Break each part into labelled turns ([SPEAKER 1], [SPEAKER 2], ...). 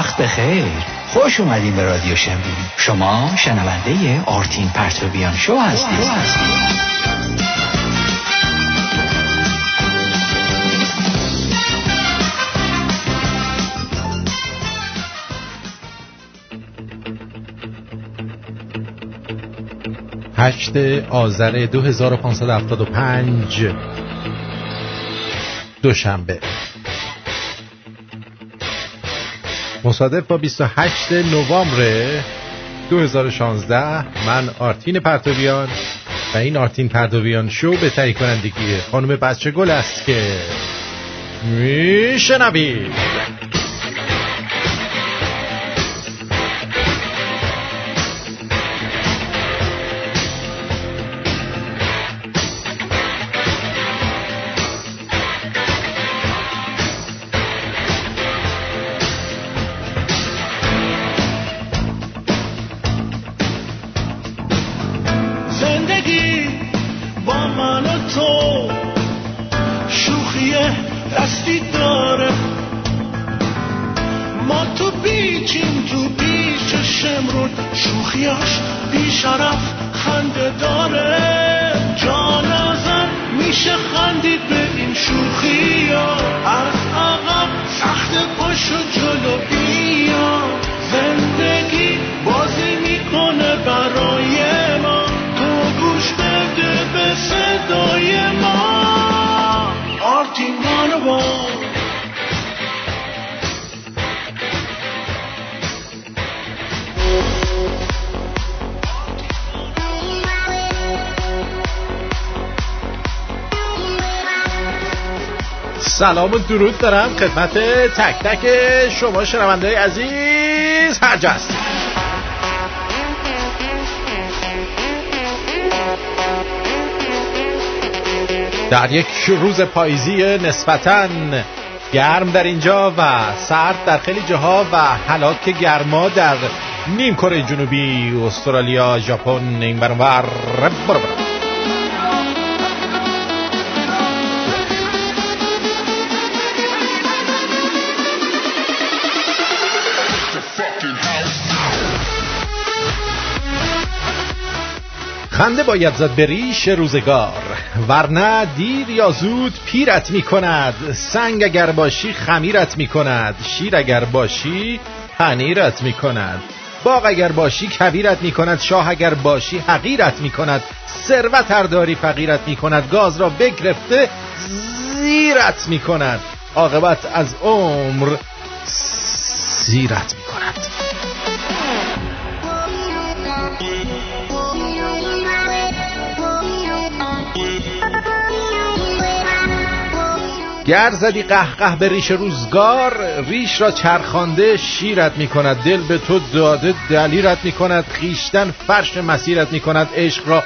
[SPEAKER 1] وقت بخیر. خوش اومدین به رادیو شمرون شما شنونده آرتین پرتوبیان شو هستید.
[SPEAKER 2] هشت آذر 2575 دوشنبه. مصادف با 28 نوامبر 2016 من آرتین پرتویان و این آرتین پرتویان شو به تهیه کنندگی خانم بچه گل است که میشنوید. سلام و درود دارم خدمت تک تک شما شنونده عزیز هر جست در یک روز پاییزی نسبتا گرم در اینجا و سرد در خیلی جاها و حالات گرما در نیم کره جنوبی استرالیا ژاپن این برانور خنده باید زد به روزگار ورنه دیر یا زود پیرت می کند سنگ اگر باشی خمیرت می کند شیر اگر باشی پنیرت می کند باغ اگر باشی کبیرت می کند شاه اگر باشی حقیرت می کند ثروت داری فقیرت می کند گاز را بگرفته زیرت می کند عاقبت از عمر زیرت می کند گر زدی قهقه به ریش روزگار ریش را چرخانده شیرت می کند دل به تو داده دلیرت می کند خیشتن فرش مسیرت می کند عشق را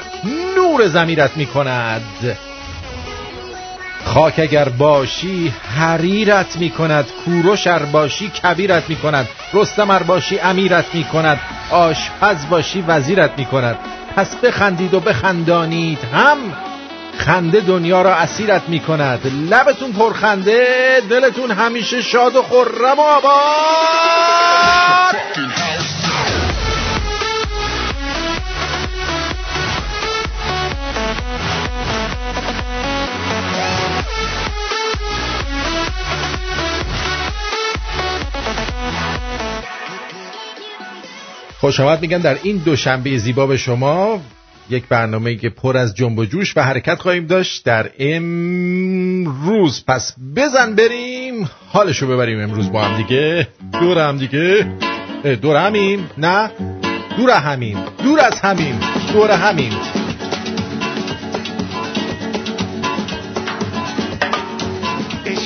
[SPEAKER 2] نور زمیرت می کند خاک اگر باشی حریرت می کند کوروش ار باشی کبیرت می کند رستم ار باشی امیرت می کند آشپز باشی وزیرت می کند پس بخندید و بخندانید هم خنده دنیا را اسیرت می کند لبتون پرخنده دلتون همیشه شاد و خرم و آباد. خوش آمد. میگن در این دوشنبه زیبا به شما یک برنامه که پر از جنب و جوش و حرکت خواهیم داشت در امروز. پس بزن بریم. حالشو ببریم امروز با هم دیگه. دور هم دیگه. دور همیم. نه. دور همیم. دور از همیم. دور همیم.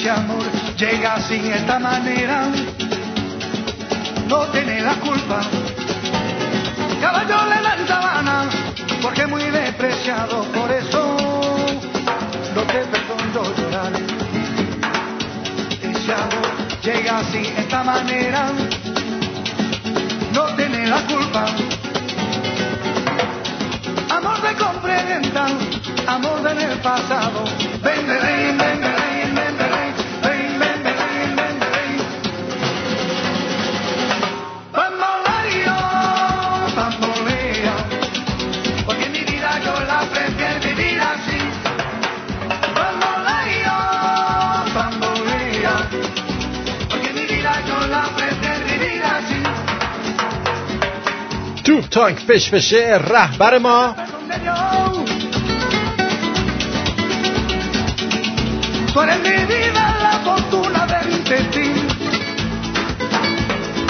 [SPEAKER 3] Amor llega sin esta manera, no tiene la culpa. Caballo le despreciado, por eso no te perdono llorar. Ese amor llega así, de esta manera, no tiene la culpa. Amor de comprender, amor del pasado, ven, ven, ven.
[SPEAKER 2] Tonk, Fish, Fish, Ra, Barmo.
[SPEAKER 3] Tú eres mi vida, la fortuna de mi destino.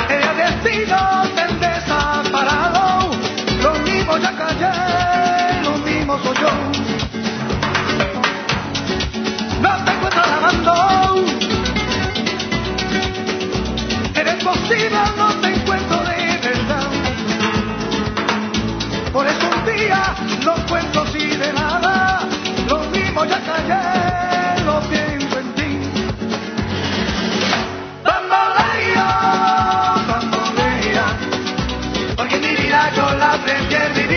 [SPEAKER 3] El destino te ha desaparado. Lo mismo ya callé, lo mismo soy yo. No te encuentro lavando. Eres posible, no te encuentro. alegría, los cuentos y de nada, los mismos ya callé, los pienso en ti. Bambolea, bambolea, porque mi vida yo la aprendí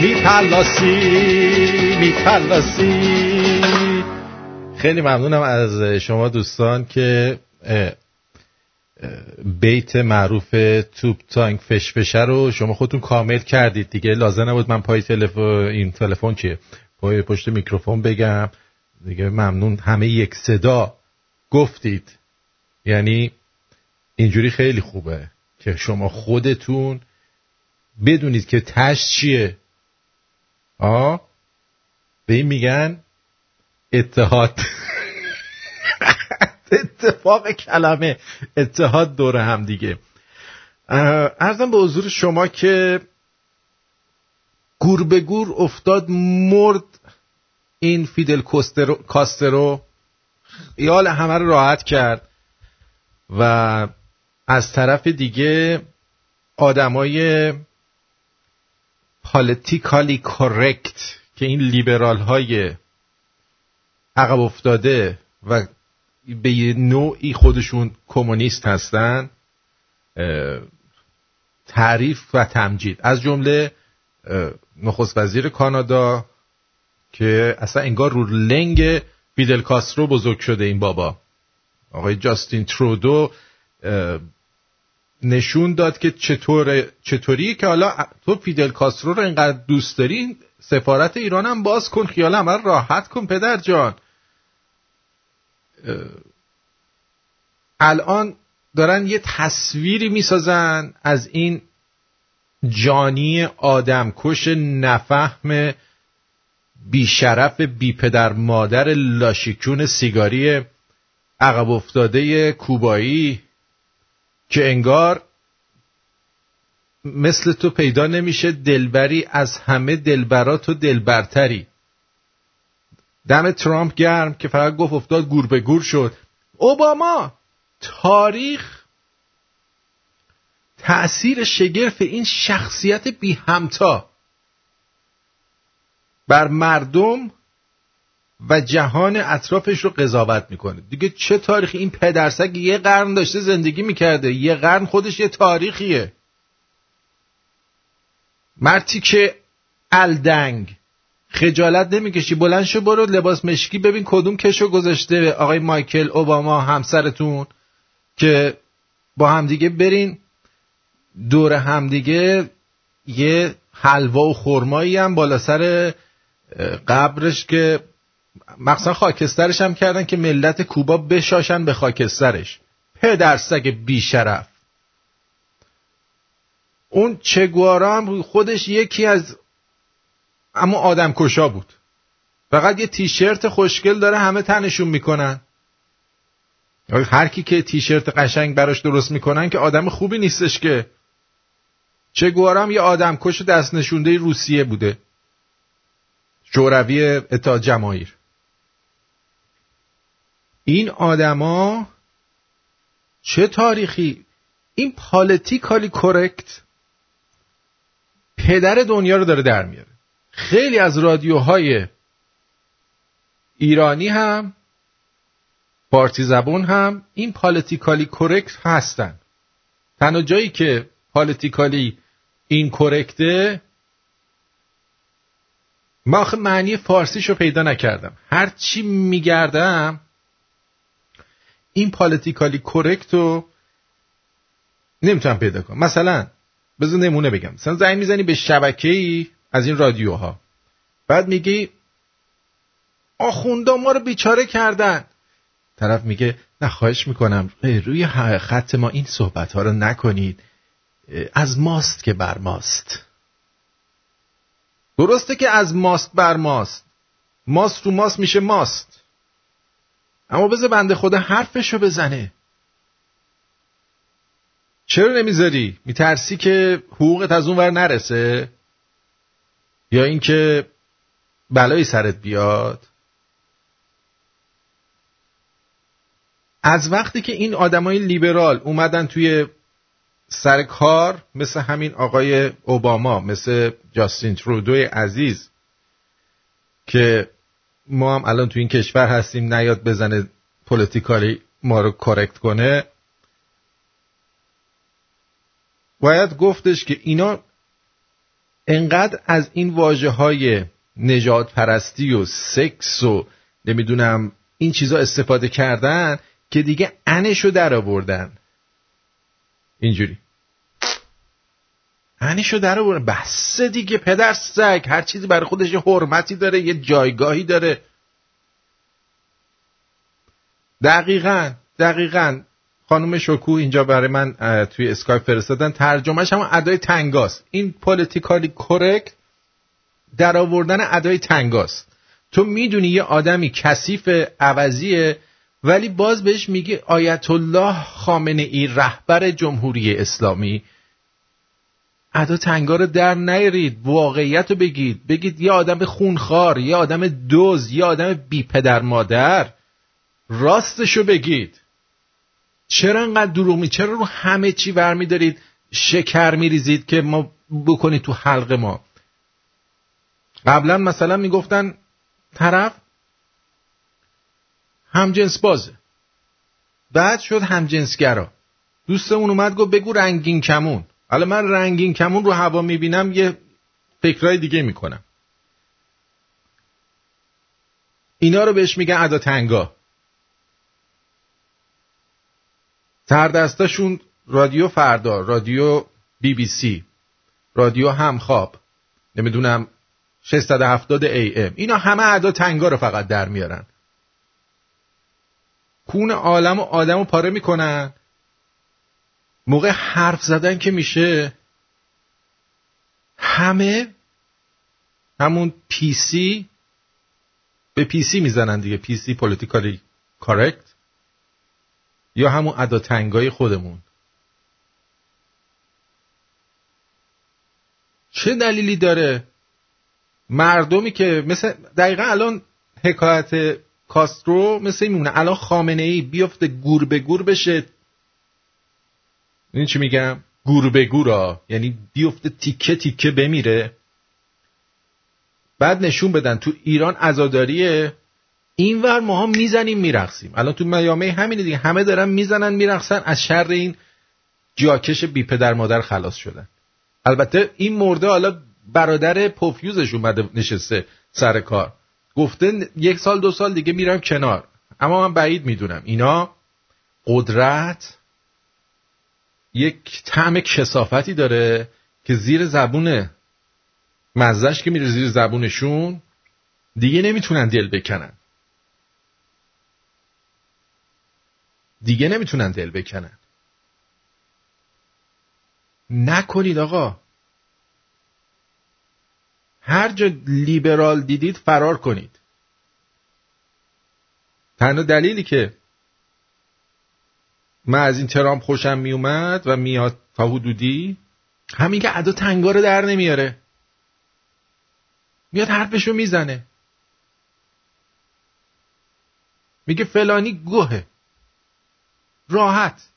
[SPEAKER 2] میپلاسی میپلاسی خیلی ممنونم از شما دوستان که بیت معروف توپ تانک فشفشه رو شما خودتون کامل کردید. دیگه لازم نبود من پای تلفن این تلفن که پای پشت میکروفون بگم. دیگه ممنون. همه یک صدا گفتید. یعنی اینجوری خیلی خوبه که شما خودتون بدونید که تش چیه. آه به این میگن اتحاد. اتفاق کلمه اتحاد دور هم دیگه. ارزم به حضور شما که گور به گور افتاد مرد این فیدل کوسترو- کاسترو خیال همه رو راحت کرد و از طرف دیگه آدمای پالیتیکالی کورکت که این لیبرال های عقب افتاده و به نوعی خودشون کمونیست هستن تعریف و تمجید. از جمله نخست وزیر کانادا که اصلا انگار رو لنگ فیدل کاسترو بزرگ شده این بابا. آقای جاستین ترودو نشون داد که چطور چطوریه که حالا تو فیدل کاسترو رو اینقدر دوست داری سفارت ایران هم باز کن خیال راحت کن پدر جان. الان دارن یه تصویری می‌سازن از این جانی آدمکش نفهم بیشرف بی پدر مادر لاشیکون سیگاری عقب افتاده کوبایی. که انگار مثل تو پیدا نمیشه دلبری از همه دلبرات و دلبرتری. دم ترامپ گرم که فقط گفت افتاد گور به گور شد. اوباما! تاریخ تأثیر شگرف این شخصیت بی همتا بر مردم و جهان اطرافش رو قضاوت می‌کنه. دیگه چه تاریخی؟ این پدرسگ یه قرن داشته زندگی می‌کرده. یه قرن خودش یه تاریخیه. مرتی که الدنگ. خجالت نمی‌کشی. بلند شو برو لباس مشکی ببین کدوم کشو گذاشته. آقای مایکل اوباما همسرتون که با همدیگه برین. دور همدیگه یه حلوا و خرمایی هم بالا سر قبرش که مخصوصا خاکسترش هم کردن که ملت کوبا بشاشن به خاکسترش. پدر سگ بیشرف. اون چگوارا هم خودش یکی از اما آدم کشا بود. فقط یه تیشرت خوشگل داره همه تنشون می‌کنن. هر کی که تیشرت قشنگ براش درست می‌کنن که آدم خوبی نیستش که. چگوارا هم یه آدم کش دست نشونده روسیه بوده. شوروی اتحاد جماهیر. این آدما چه تاریخی؟ این پالیتیکالی کرکت پدر دنیا رو داره در میاره. خیلی از رادیوهای ایرانی هم پارسی زبون هم این politically correct هستن. تنها جایی که politically incorrect ه ما آخه معنی فارسیشو پیدا نکردم. هر چی میگردم این politically correct رو نمی‌تونم پیدا کنم. مثلا بذار نمونه بگم. مثلا زنگ می‌زنی به شبکه ای از این رادیوها. بعد میگی آخوندا ما رو بیچاره کردن. طرف میگه نه خواهش می‌کنم. روی خط ما این صحبت ها رو نکنید. از ماست که بر ماست. درسته که از ماست بر ماست. ماست رو ماست میشه ماست. اما بذار بنده خدا حرفشو بزنه چرا نمی‌ذاری؟ میترسی که حقوقت از اون ور نرسه؟ یا اینکه بلایی سرت بیاد؟ از وقتی که این آدمای لیبرال اومدن توی سر کار مثل همین آقای اوباما مثل جاستین ترودوی عزیز که ما هم الان تو این کشور هستیم نیاد بزنه پولیتیکالی ما رو کرکت کنه. باید گفتش که اینا انقدر از این واجه های نجات پرستی و سکس و نمی‌دونم این چیزا استفاده کردن که دیگه انشو در آوردن. اینجوری. انشو در آوردن بس دیگه پدر سگ. هر چیزی برای خودش یه حرمتی داره یه جایگاهی داره. دقیقا دقیقا. خانم شکو اینجا برای من توی اسکایپ فرستادن. ترجمهش هم ادای تنگاست. این politically correct در آوردن ادای تنگاست. تو می‌دونی یه آدمی کثیف عوضیه ولی باز بهش میگه آیت الله خامنه ای رهبر جمهوری اسلامی. ادا تنگا رو در نیارید واقعیت رو بگید. بگید یه آدم خونخوار یه آدم دزد یه آدم بی پدر مادر. راستشو بگید. چرا انقدر دروغ می چرا رو همه چی دارید شکر میریزید که ما بکنید تو حلق ما؟ قبلا مثلا می‌گفتن طرف همجنس بازه. بعد شد همجنسگرا. دوستمون اومد گفت بگو رنگین کمون. حالا من رنگین کمون رو هوا می‌بینم یه فکرهای دیگه می‌کنم. اینا رو بهش میگن ادا تنگا. سردستاشون رادیو فردا رادیو بی بی سی رادیو همخواب نمی‌دونم 670 ای ام. اینا همه ادا تنگا رو فقط در میارن. کون عالم و آدم رو پاره می‌کنن. موقع حرف زدن که میشه همه همون PC به PC می‌زنن دیگه. PC politically correct یا همون ادا تنگای خودمون. چه دلیلی داره مردمی که مثل دقیقا الان حکایت کاسترو مثل میمونه. الان خامنه ای بیفته گور به گور بشه. این چی میگم؟ گور به گورا. یعنی بیفته تیکه تیکه بمیره. بعد نشون بدن تو ایران ازاداریه اینور ماها می‌زنیم میرقصیم. الان تو میامه همینه دیگه. همه دارن می‌زنن میرقصن. از شر این جاکش بی پدر مادر خلاص شدن. البته این مرده حالا برادر پوفیوزش اومده نشسته سر کار. گفته یک سال دو سال دیگه میرم کنار. اما من بعید می‌دونم. اینا قدرت یک طعم کسافتی داره که زیر زبونه مزهش که میره زیر زبونشون دیگه نمی‌تونن دل بکنن. دیگه نمی‌تونن دل بکنن. نکنید آقا. هر جا لیبرال دیدید فرار کنید. تنها دلیلی که من از این ترامپ خوشم میومد و میاد تا حدودی. همین که ادا تنگا رو در نمیاره. میاد حرفشو می‌زنه. میگه فلانی گوهه. راحت.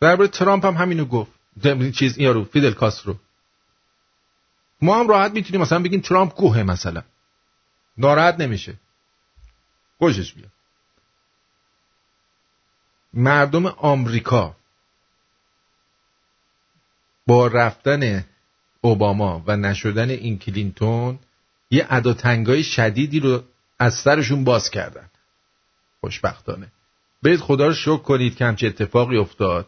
[SPEAKER 2] درباره ترامپ هم همینو گفت. چیز یارو فیدل کاسترو. ما هم راحت می‌تونیم مثلا بگیم ترامپ گوهه مثلا. ناراحت نمیشه. خوشش بیاد مردم آمریکا با رفتن اوباما و نشدن این کلینتون یه اداتنگای شدیدی رو از سرشون باز کردن. خوشبختانه. برید خدا رو شکر کنید که همچه اتفاقی افتاد.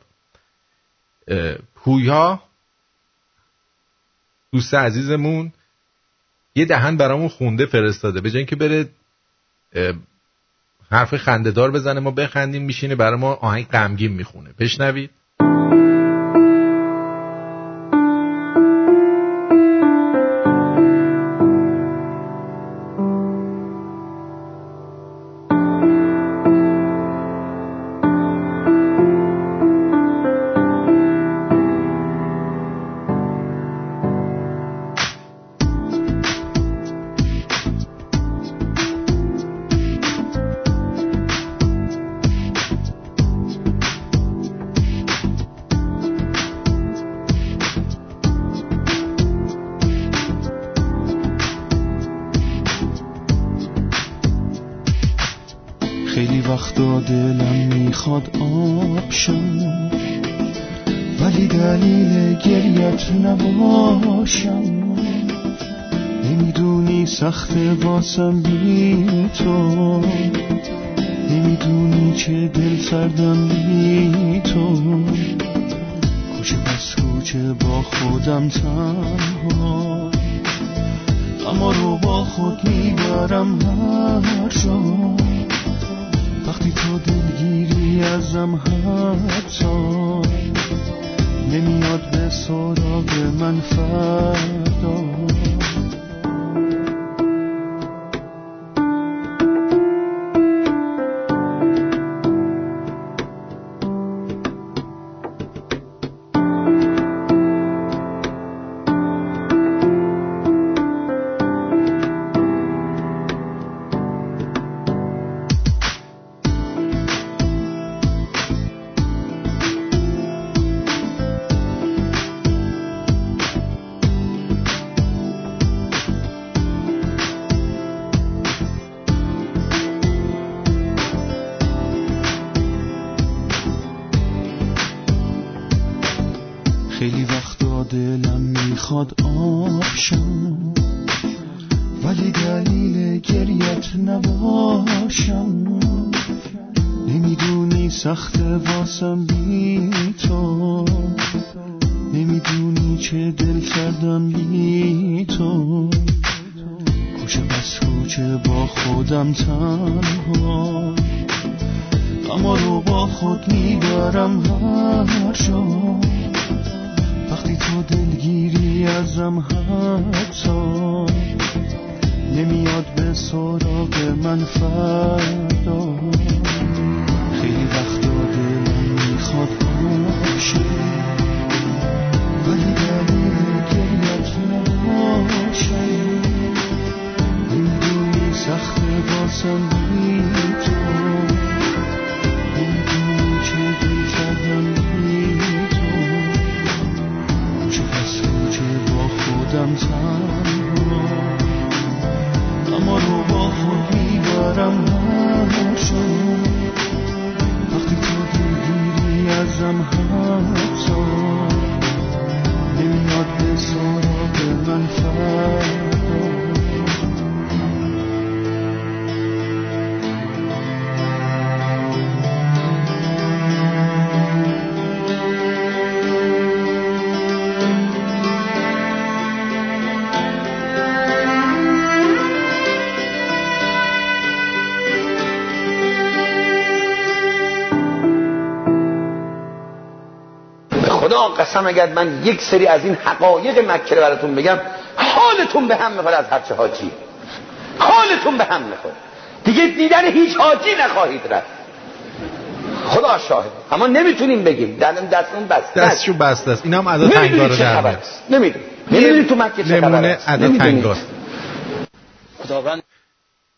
[SPEAKER 2] پویا دوست عزیزمون یه دهن برامون خونده فرستاده. به که بره حرف خندهدار بزنه ما بخندیم میشینه برای ما آهنگ غمگین می‌خونه. بشنوید. باشم ولی دلیل گریت نباشم.
[SPEAKER 4] نمی‌دونی سخت واسم بی تو. نمی‌دونی چه دل کردم بی تو. کوچه بس کوچه با خودم تنها. اما رو با خود می‌برم هر تو دلگیری ازم حتی نمیاد به سراغ من فردا.
[SPEAKER 5] خیلی
[SPEAKER 4] وقتا دلم می‌خواد باشه ولی دلیل گریت نباشه. این دونی سخته باسم
[SPEAKER 5] قسم اگر من یک سری از این حقایق مکه رو براتون بگم حالتون به هم می‌خوره از هرچه حاجی. حالتون به هم می‌خوره. دیگه دیدن هیچ حاجی نخواهید رفت. خدا شاهد. اما نمی‌تونیم بگیم. دلم دستون بسته
[SPEAKER 2] دستشو بسته است. اینا هم ادا تنگا رو
[SPEAKER 5] چه
[SPEAKER 2] در
[SPEAKER 5] خبر
[SPEAKER 2] میاد.
[SPEAKER 5] است. نمی‌دونی. نمی‌دونی تو مکه چه
[SPEAKER 2] نمونه
[SPEAKER 5] نمی‌دونید.
[SPEAKER 2] تنگا.
[SPEAKER 5] خداوند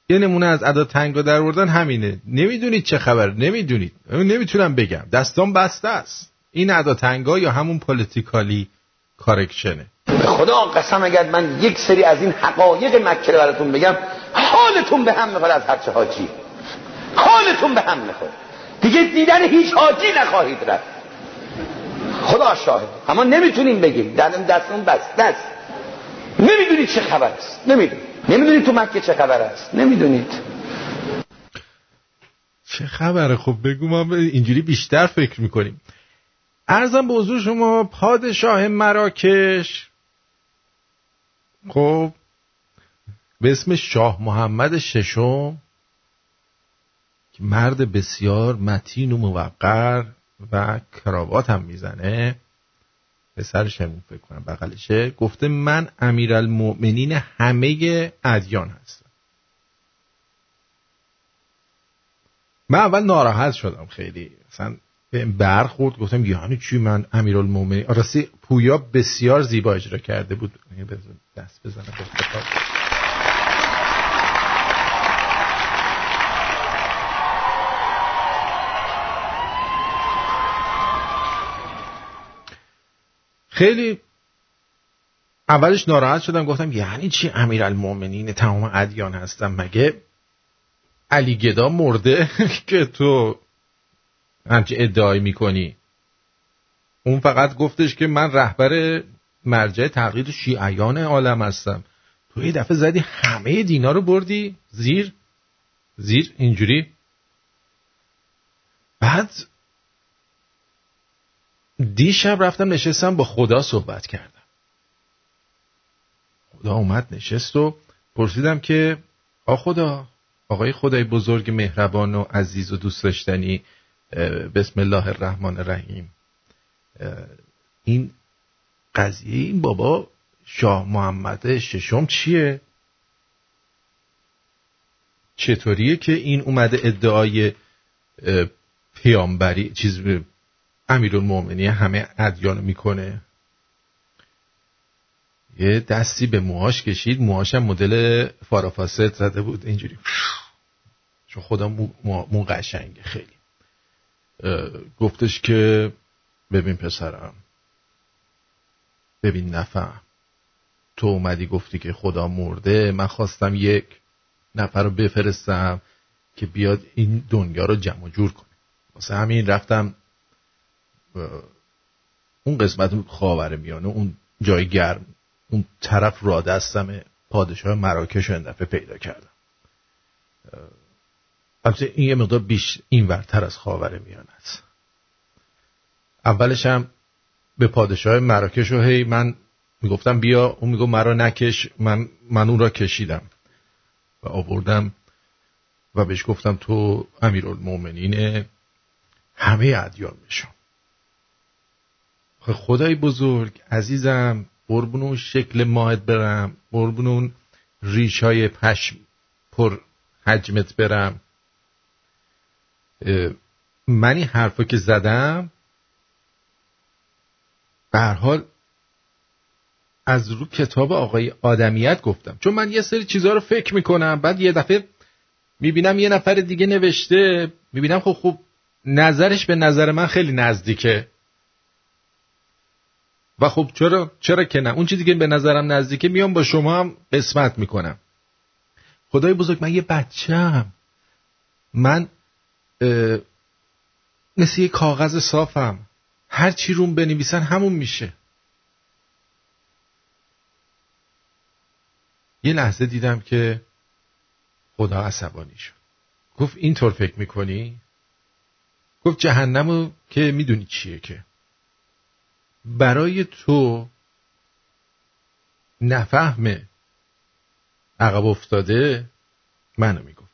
[SPEAKER 2] یه نمونه از ادا تنگا در آوردن همینه. نمی‌دونید چه خبر. نمی‌دونید. نمی‌تونم بگم. دستان بسته است. این ادا تنگا یا همون پولیتیکالی کارکشنه؟
[SPEAKER 5] به خدا قسم اگر من یک سری از این حقایق مکه رو براتون بگم حالتون به هم می‌خوره از هرچه حاجی. حالتون به هم می‌خوره. دیگه دیدن هیچ حاجی نخواهید رفت. خدا شاهد. اما نمی‌تونیم بگیم. دلم دستون بسته است نمی‌دونید چه خبر است. نمی‌دونید. نمی‌دونید تو مکه چه خبر است. نمی‌دونید.
[SPEAKER 2] چه خبره؟ خب بگو ما اینجوری بیشتر فکر می‌کنیم. ارزم به حضور شما پادشاه مراکش. خب به اسم شاه محمد ششم که مرد بسیار متین و موقر و کراوات هم می‌زنه. به سرش هم فکر کنم بغلشه. گفته من امیرالمؤمنین همه ادیان هستم. من اول ناراحت شدم خیلی. مثلا به برخورد گفتم یعنی چی من امیرالمومنین؟ راستی پویا بسیار زیبا اجرا کرده بود. بذار دست بزنم به افتخار. خیلی اولش ناراحت شدم گفتم یعنی چی امیرالمومنین؟ تمام ادیان هستم مگه؟ علی گدا مرده که تو همچه ادعای می‌کنی. اون فقط گفتش که من رهبر مرجع تقلید شیعیان عالم هستم. تو یه دفعه زدی همه دینا رو بردی؟ زیر؟ زیر؟ اینجوری؟ بعد دیشب رفتم نشستم با خدا صحبت کردم. خدا اومد نشست و پرسیدم که آ خدا آقای خدای بزرگ مهربان و عزیز و دوست داشتنی بسم الله الرحمن الرحیم. این قضیه این بابا شاه محمد ششم چیه؟ چطوریه که این اومده ادعای پیامبری چیز امیرالمومنین همه ادیان می‌کنه؟ یه دستی به موهاش کشید. موهاش هم مدل فارافاست زده بود. اینجوری. چون خدا مو, مو قشنگه خیلی. گفتش که ببین پسرم ببین نفهم. تو اومدی گفتی که خدا مرده من خواستم یک نفر رو بفرستم که بیاد این دنیا رو جمع جور کنه. واسه همین رفتم اون قسمت خاور میانه اون جای گرم اون طرف را دستم پادشاه مراکش رو دفعه پیدا کردم. البته این یه مقدار بیش این ورتر از خاور میانه است اولش هم به پادشاه مراکش و هی من می‌گفتم بیا اون میگو مرا نکش من, من اون را کشیدم و آوردم و بهش گفتم تو امیرالمومنین همه ادیان میشم خدای بزرگ عزیزم قربون اون شکل ماهت برم قربون اون ریش های پشم پر حجمت برم. من این حرفا که زدم به حال از رو کتاب آقای آدمیت گفتم. چون من یه سری چیزها رو فکر می‌کنم بعد یه دفعه می‌بینم یه نفر دیگه نوشته می‌بینم خب خوب نظرش به نظر من خیلی نزدیکه. و خب چرا چرا که نه؟ اون چیزی که به نظرم نزدیکه میام با شما هم قسمت می‌کنم. خدای بزرگ من یه بچم من مثل یه کاغذ صافم. هر چی روم بنویسن همون میشه. یه لحظه دیدم که خدا عصبانی شد. گفت اینطور فکر می‌کنی؟ گفت جهنمو که می‌دونی چیه که. برای تو نفهم عقب افتاده منو می‌گفت.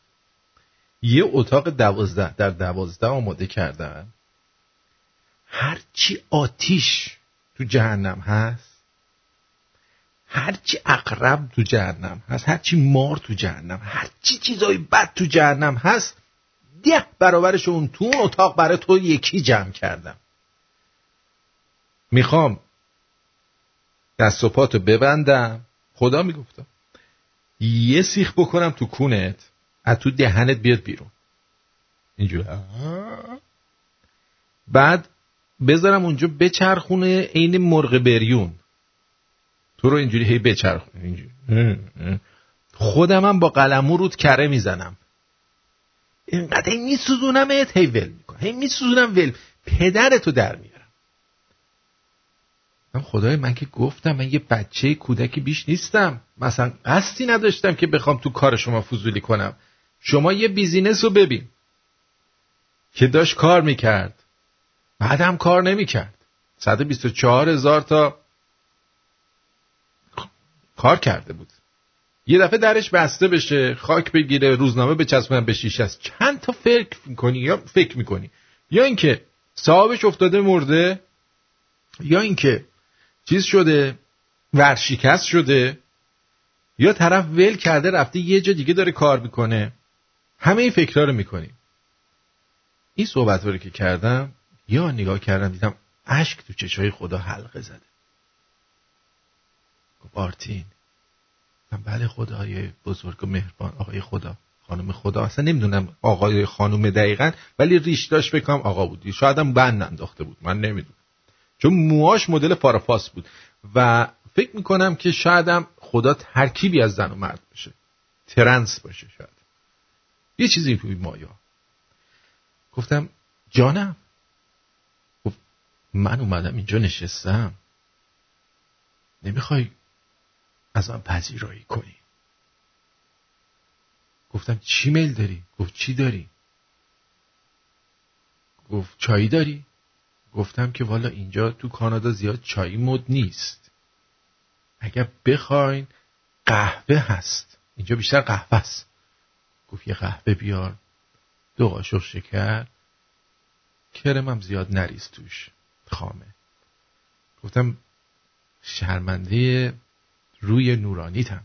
[SPEAKER 2] یه اتاق دوازده در دوازده آماده کردن. هرچی آتیش تو جهنم هست هرچی اقرب تو جهنم هست هرچی مار تو جهنم هرچی چیزای بد تو جهنم هست ده برابرش اون تو اون اتاق برای تو یکی جمع کردم. می‌خوام دست و پاتو ببندم. خدا می‌گفتم یه سیخ بکنم تو کونت. از تو دهنت بیاد بیرون. اینجور بعد بذارم اونجا بچرخونه عین مرغ بریون. تو رو اینجوری هی بچرخونه. اینجوری. خودمم با قلمو رود کره می‌زنم. اینقدر هی میسوزونم هی ول می‌کنم. هی میسوزونم ول. پدرتو در میارم. من خدای من که گفتم من یه بچه کودکی بیش نیستم. مثلا قصدی نداشتم که بخوام تو کار شما فضولی کنم. شما یه بیزینس رو ببین. که داشت کار می‌کرد. بعد هم کار نمی‌کرد. 124 هزار تا کار کرده بود. یه دفعه درش بسته بشه خاک بگیره روزنامه به چسبن به شیشه است چند تا فکر می‌کنی یا فکر می‌کنی؟ یا اینکه صاحبش افتاده مرده یا اینکه چیز شده ورشکست شده یا طرف ول کرده رفته یه جا دیگه داره کار می‌کنه. همه این فکرها رو می‌کنیم این صحبت رو که کردم یا نگاه کردم دیدم اشک تو چشای خدا حلقه زده. گفت آرتین من بله خدای بزرگ و مهربان آقای خدا خانم خدا اصلا نمی‌دونم آقای خانم دقیقا ولی ریش داشت بکنم آقا بودی شاید هم بند انداخته بود. من نمی‌دونم. چون موهاش مدل پارافاس بود. و فکر می‌کنم که شایدم خدا ترکیبی از زن و مرد باشه. ترنس باشه شاید. یه چیزی توی مایا. گفتم جانم. گفت من اومدم اینجا نشستم. نمی‌خوای از من پذیرایی کنی. گفتم چی میل داری؟ گفت چی داری؟ گفت چایی داری؟ گفتم که والا اینجا تو کانادا زیاد چایی مد نیست. اگر بخواین قهوه هست. اینجا بیشتر قهوه است. گفت یه قهوه بیار. دو قاشق شکر. کرمم زیاد نریز توش. خامه. گفتم شرمنده روی نورانیتم.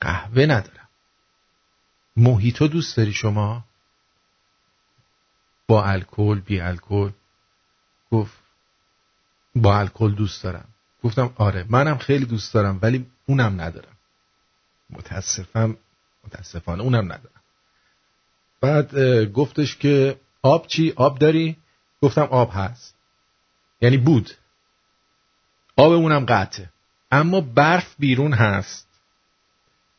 [SPEAKER 2] قهوه ندارم. موهیتو دوست داری شما؟ با الکل بی الکل. گفت با الکل دوست دارم. گفتم آره منم خیلی دوست دارم ولی اونم ندارم. متاسفم متاسفانه اونم ندارم. بعد گفتش که آب چی؟ آب داری؟ گفتم آب هست. یعنی بود. آب اونم قطعه. اما برف بیرون هست.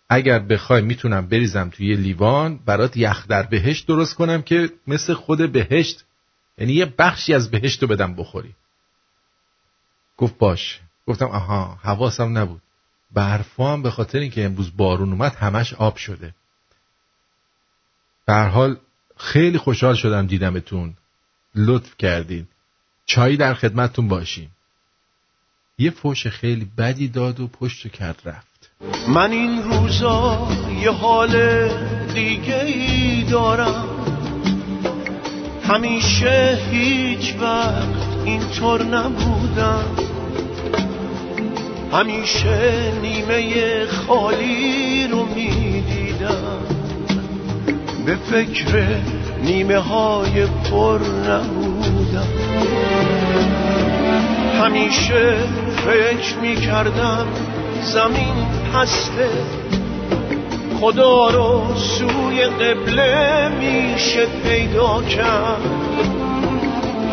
[SPEAKER 2] اگر بخوای می‌تونم بریزم توی لیوان برات یخ در بهشت درست کنم که مثل خود بهشت. یعنی یه بخشی از بهشت رو بدم بخوری. گفت باش گفتم آها حواسم نبود. برفا هم به خاطر اینکه امروز بارون اومد همش آب شده. در حال خیلی خوشحال شدم دیدمتون. لطف کردین. چایی در خدمتتون باشیم. یه فوش خیلی بدی داد و پشت کرد رفت.
[SPEAKER 6] من این روزا یه حال دیگه ای دارم. همیشه هیچ وقت اینطور نبودم. همیشه نیمه خالی رو می‌دیدم. به فکر نیمه های پر نبودم. همیشه فکر می‌کردم زمین پسته. خدا رو سوی قبله میشه پیدا کرد.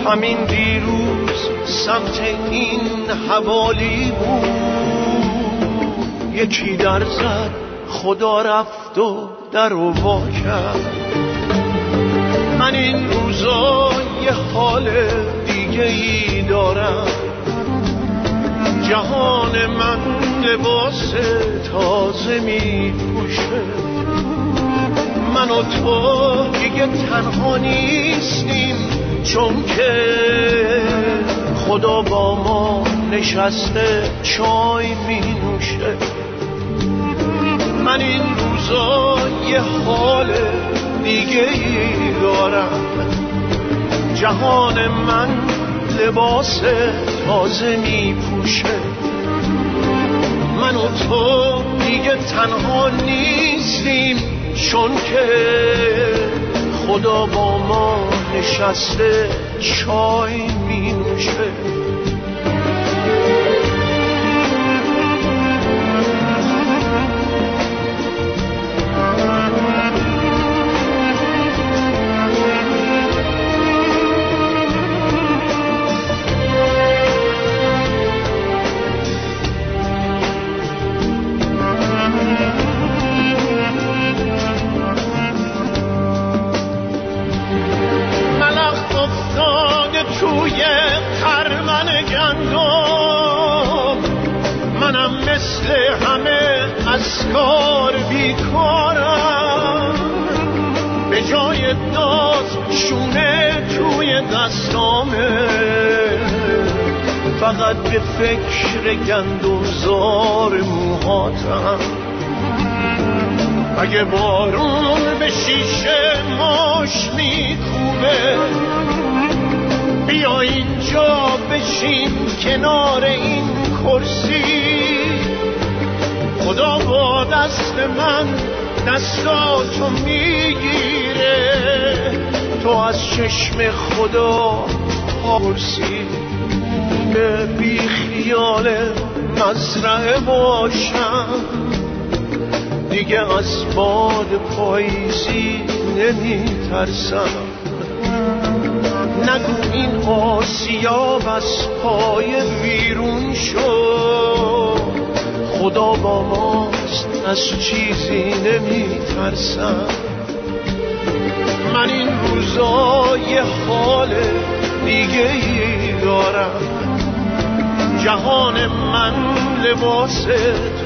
[SPEAKER 6] همین دیروز سمت این حوالی بود. یکی در زد خدا رفت و در وا کرد. من این روزا یه حال دیگه ای دارم. جهان من لباس تازه می پوشه من و تو دیگه تنها نیستیم. چون که خدا با ما نشسته چای می نوشه. من این روزا یه حال دیگه ای دارم. جهان من لباس تازه می پوشه. من و تو دیگه تنها نیستیم چون که خدا با ما نشسته چای می فقط به فکر زار موهاتم. اگه بارون به شیشه ماش میکوبه؟ بیا اینجا بشین کنار این کرسی. خدا با دست من دستاتو می‌گیره. تو از چشم خدا پرسی. به بی خیال مزرعه باشم. دیگه از باد پاییزی نمی ترسم نگو این آسیاب از پای بیرون شو. خدا با ماست از چیزی نمی ترسم من این روزا یه حال دیگه ای دارم. جهان من لباس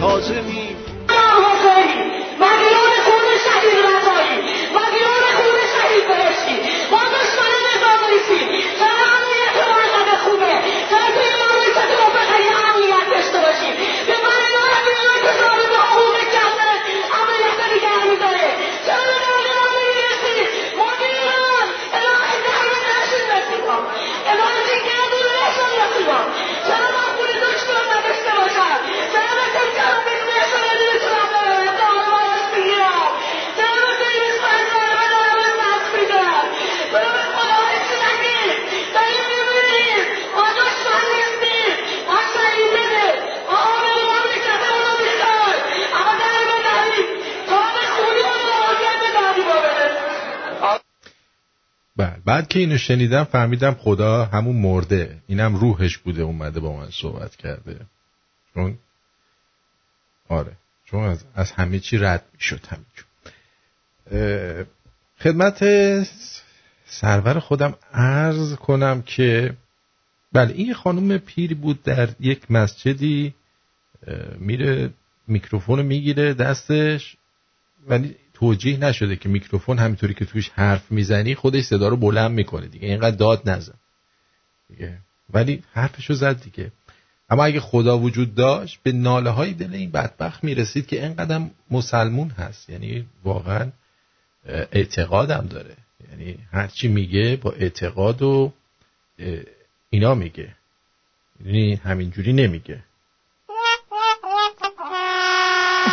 [SPEAKER 6] تازه می
[SPEAKER 7] آقایی مدیون خون شهید رضایی مدیون خون شهید بهشتی با دشمن نظام نیستی سر امنیت مرزد خوبه سر توی مملکت رو بخری امنیت داشته باشی به من اینا رو بیرون که ظالم حقوق کمه امنیت نگه میداره چرا به درد من نمی‌رسی مدیران الهی دهنت نشین رسیدم الهی دیگه دور نشون رسیدم چرا من پول دکتر نداشته باشم چرا مثل کم بیزنس رو نمی‌تونم برم دارم ازش بگیرم چرا مثل این اسپنسر به دارم دست میدم چرا به خدا هیچی نگید داریم می‌بینیم ما دشمن نیستیم ما شهیده آقا به مملکتمون رو می‌خوای اما در بدهید تا به خونی و مواجه بدهی با بده
[SPEAKER 2] بله بعد که اینو شنیدم فهمیدم خدا همون مرده. اینم روحش بوده اومده با من صحبت کرده. چون آره. چون از, از همه چی رد می‌شد همینجور. خدمت سرور خودم عرض کنم که بله این خانم پیری بود در یک مسجدی میره میکروفون می‌گیره دستش. ولی توجیه نشده که میکروفون همینطوری که توش حرف می‌زنی خودش صدا رو بلند می‌کنه دیگه. اینقدر داد نزن. دیگه. ولی حرفشو زد دیگه. اما اگه خدا وجود داشت به ناله های دل این بدبخت می‌رسید که اینقدر مسلمون هست. یعنی واقعا اعتقادم داره. یعنی هرچی میگه با اعتقاد و اینا میگه. یعنی همینجوری نمیگه.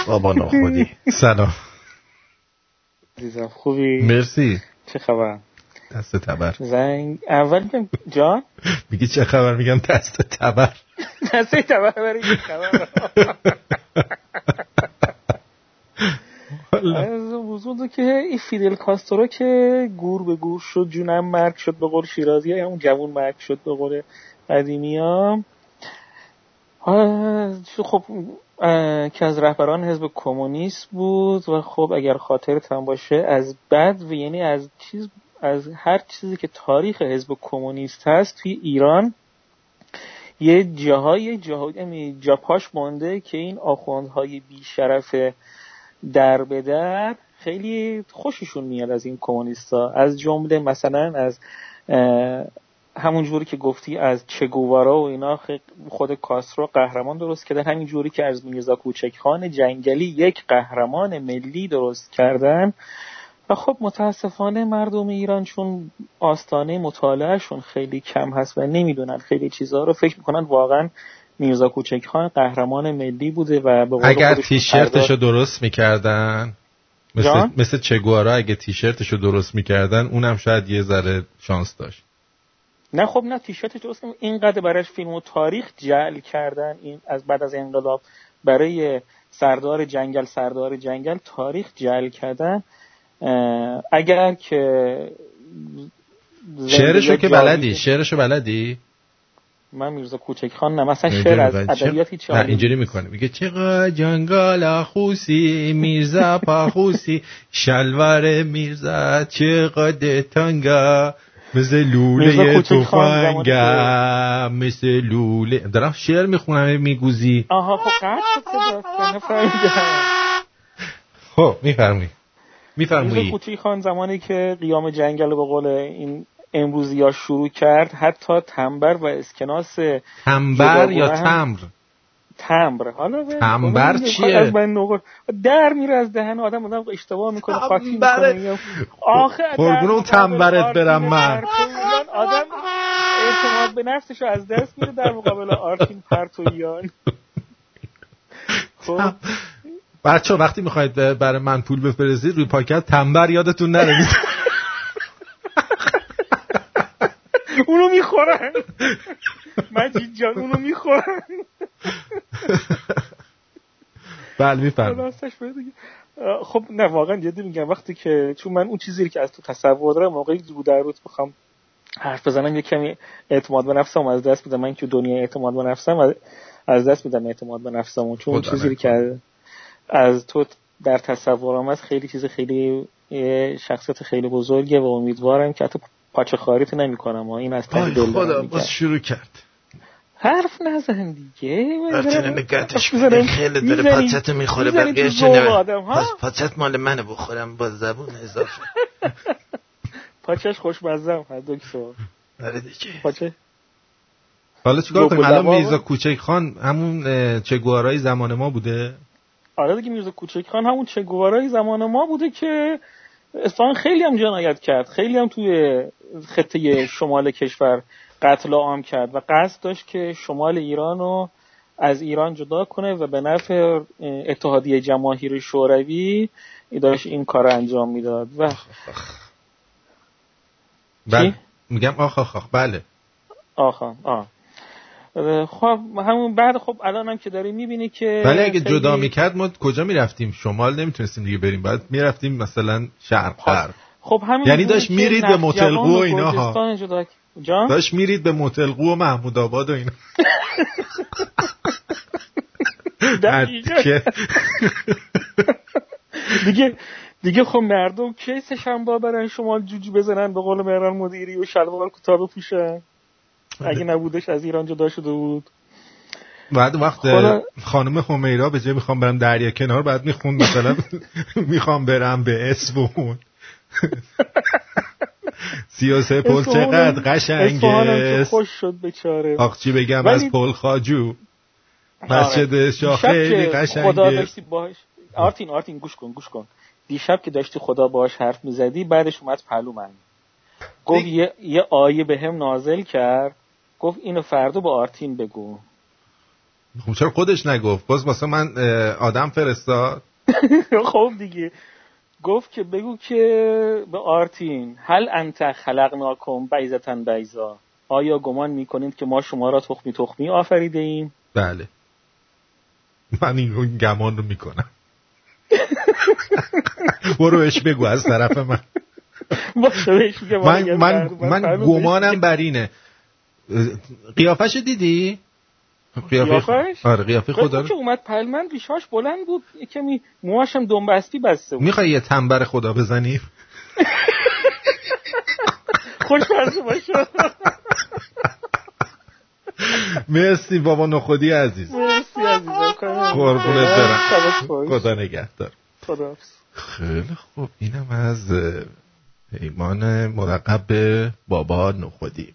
[SPEAKER 2] بابا ناخودی. سلام.
[SPEAKER 8] عزیزم خوبی؟
[SPEAKER 2] مرسی.
[SPEAKER 8] چه خبر؟
[SPEAKER 2] دست تبر.
[SPEAKER 8] زنگ اول میگم جان؟
[SPEAKER 2] میگی چه خبر؟ میگم دست تبر.
[SPEAKER 8] دسته تبر چه خبر؟ از وجود که این فیدل کاسترو که گور به گور شد جونم مرگ شد به قول شیرازی همون جوون مرگ شد به قول قدیمی ها خب که از رهبران حزب کمونیست بود و خب اگر خاطرت هم باشه از بد و یعنی از چیز از هر چیزی که تاریخ حزب کمونیست هست توی ایران یه جاهای جاهای یعنی جا پاش مانده که این آخوندهای بیشرف در به خیلی خوششون میاد از این کمونیستا. از جمله مثلا از همون جوری که گفتی از چگوارا و اینا خود کاسترو قهرمان درست کرده همین جوری که از میرزا کوچک خان جنگلی یک قهرمان ملی درست کردن. و خب متاسفانه مردم ایران چون آستانه مطالعهشون خیلی کم هست و نمی‌دونن خیلی چیزها رو فکر می‌کنن واقعا میرزا کوچک خان قهرمان ملی بوده و به
[SPEAKER 2] اگر تیشرتش رو درست می‌کردن مثل, مثل چگوارا اگه تیشرتش رو درست می‌کردن اونم شاید یه ذره شانس داشت.
[SPEAKER 8] نه خب نه تیشرتش درست اینقدر براش فیلم و تاریخ جعل کردن این از بعد از انقلاب برای سردار جنگل سردار جنگل تاریخ جعل کردن. اگر که
[SPEAKER 2] شعرشو که بلدی؟ شعرشو بلدی؟
[SPEAKER 8] من میرزا کوچک خان نه مثلا شعر از ادبیات هیچ
[SPEAKER 2] نه اینجوری می‌کنه میگه چقدر جنگال خوسی میرزا پاخوسی شلوار میرزا چقدر تنگا. مثل لوله توفنگم مثل لوله. دارم شعر می‌خونم میگوزی.
[SPEAKER 8] آها خب قرد
[SPEAKER 2] خب میفرمی. میفرمایی
[SPEAKER 8] کوچی خان زمانی که قیام جنگل به قول این امروزی ها شروع کرد حتی تنبر و اسکناس
[SPEAKER 2] تنبر یا تمر؟
[SPEAKER 8] تمبر. حالا
[SPEAKER 2] تنبر چیه؟
[SPEAKER 8] در میره از دهن آدم آدم اشتباه می‌کنه خاطی می‌کنه
[SPEAKER 2] آخه قربون تنبرت برم من.
[SPEAKER 8] آدم اعتماد به نفسش از دست میره در مقابل آرتین پرتویان.
[SPEAKER 2] خب. بچه وقتی می‌خواید برای من پول بفرستید روی پاکت تنبر یادتون نره.
[SPEAKER 8] اونو می‌خورن. مجید جان اونو می‌خورن.
[SPEAKER 2] بله میفهم
[SPEAKER 8] خب نه واقعا جدی میگم. وقتی که چون من اون چیزی که از تو تصور دارم موقعی رو در روز بخوام حرف بزنم یه کمی اعتماد به نفسم از دست میدم. من که دنیا اعتماد به نفسم از دست میدم اعتماد به نفسم. چون اون چیزی که از تو در تصورم هست خیلی چیز خیلی شخصیت خیلی بزرگه و امیدوارم که حتی پاچه خاریت نمی کنم و این از ته دل
[SPEAKER 2] خدا باز شروع کرد.
[SPEAKER 8] حرف نزن دیگه.
[SPEAKER 5] برتونه نگهتش خیلی داره پاچت می‌خوره. بقیه چه پس پاچت مال منه بخورم با زبون اضافه.
[SPEAKER 8] پاچش خوشمزم هر دکتر
[SPEAKER 5] آره دیگه.
[SPEAKER 8] پاچه.
[SPEAKER 2] حالا چیکار کنیم؟ الان میرزا کوچک خان همون چگوارای زمان ما بوده؟
[SPEAKER 8] آره دیگه میرزا کوچک خان همون چگوارای زمان ما بوده که اصفهان خیلی هم جنایت کرد. خیلی هم توی خطه شمال کشور قتل عام کرد و قصد داشت که شمال ایران رو از ایران جدا کنه و به نفع اتحادیه جماهیر شوروی داشت این کار انجام می‌داد. و
[SPEAKER 2] بله. میگم آخ آخ آخ. بله.
[SPEAKER 8] آخ آه خب همون بعد خب الان هم که داری می‌بینی که
[SPEAKER 2] ولی اگه جدا می‌کرد ما کجا می‌رفتیم؟ شمال نمی‌تونستیم دیگه بریم. بعد می‌رفتیم مثلا شرق
[SPEAKER 8] خب, خب همین
[SPEAKER 2] یعنی داشت میرید به موتلقو و اینا ها؟ داشت میرید به موتلقو و محمود آباد و اینا.
[SPEAKER 8] دیگه دیگه خب مردم کیسش هم با برن شمال جوجی بزنن به قول مهران مدیری و شلوار کتاب پوشن اگه نبودش از ایران جدا شده بود.
[SPEAKER 2] بعد وقت خانم همیرا به جای می‌خوام برم دریا کنار بعد می‌خوند مثلا می‌خوام برم به اسفون سیاسه پل چقدر قشنگه؟
[SPEAKER 8] خوش شد بیچاره.
[SPEAKER 2] آخ چی بگم از پل خاجو. مسجد آره. شاه خیلی قشنگه خدا
[SPEAKER 8] داشتی باش آرتین آرتین گوش کن گوش کن. دیشب که داشتی خدا باش حرف می‌زدی بعدش اومد پهلو من گفت یه, یه آیه به هم نازل کرد. گفت اینو فردا با آرتین بگو.
[SPEAKER 2] خب چرا خودش نگفت؟ باز واسه من آدم فرستاد.
[SPEAKER 8] خب دیگه. گفت که بگو که به آرتین هل انت خلقناکم بیزتن بیزا آیا گمان می‌کنید که ما شما را تخمی تخمی آفریده ایم
[SPEAKER 2] بله. من این گمان رو می‌کنم. بروش بگو از طرف من. من, من, من گمانم بر اینه. قیافش دیدی؟
[SPEAKER 8] قیافه
[SPEAKER 2] آره قیافه خدا
[SPEAKER 8] که اومد پلمن ریشاش بلند بود کمی موهاش هم دنبستی بسته بود.
[SPEAKER 2] می‌خوای یه تنبر خدا بزنیم
[SPEAKER 8] خوش باشه.
[SPEAKER 2] مرسی بابا نخودی عزیز.
[SPEAKER 8] مرسی عزیز
[SPEAKER 2] قربونت برم. خدا نگهدار. خیلی خوب. اینم از ایمان مرقب بابا نخودی.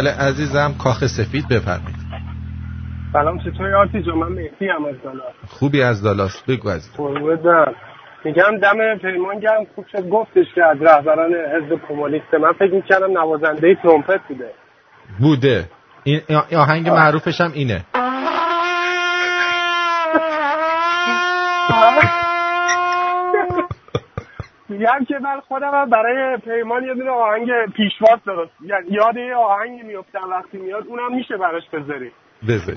[SPEAKER 2] بله عزیزم کاخ سفید بفرمایید.
[SPEAKER 9] سلام چطوری آرتی جا من مهدی هم از دالاس
[SPEAKER 2] خوبی از دالاس بگو
[SPEAKER 9] برم. میگم دم پیمان گرم خوب شد. گفتش که از رهبران حزب کمونیسته من فکر می‌کردم نوازنده ترومپت بوده.
[SPEAKER 2] بوده. این این آهنگ معروفش هم اینه.
[SPEAKER 9] میگم که من خودم هم برای پیمان یه دونه آهنگ پیشواز درست یعنی یاد یه آهنگی میفتم وقتی میاد اونم میشه براش بذاری
[SPEAKER 2] بذار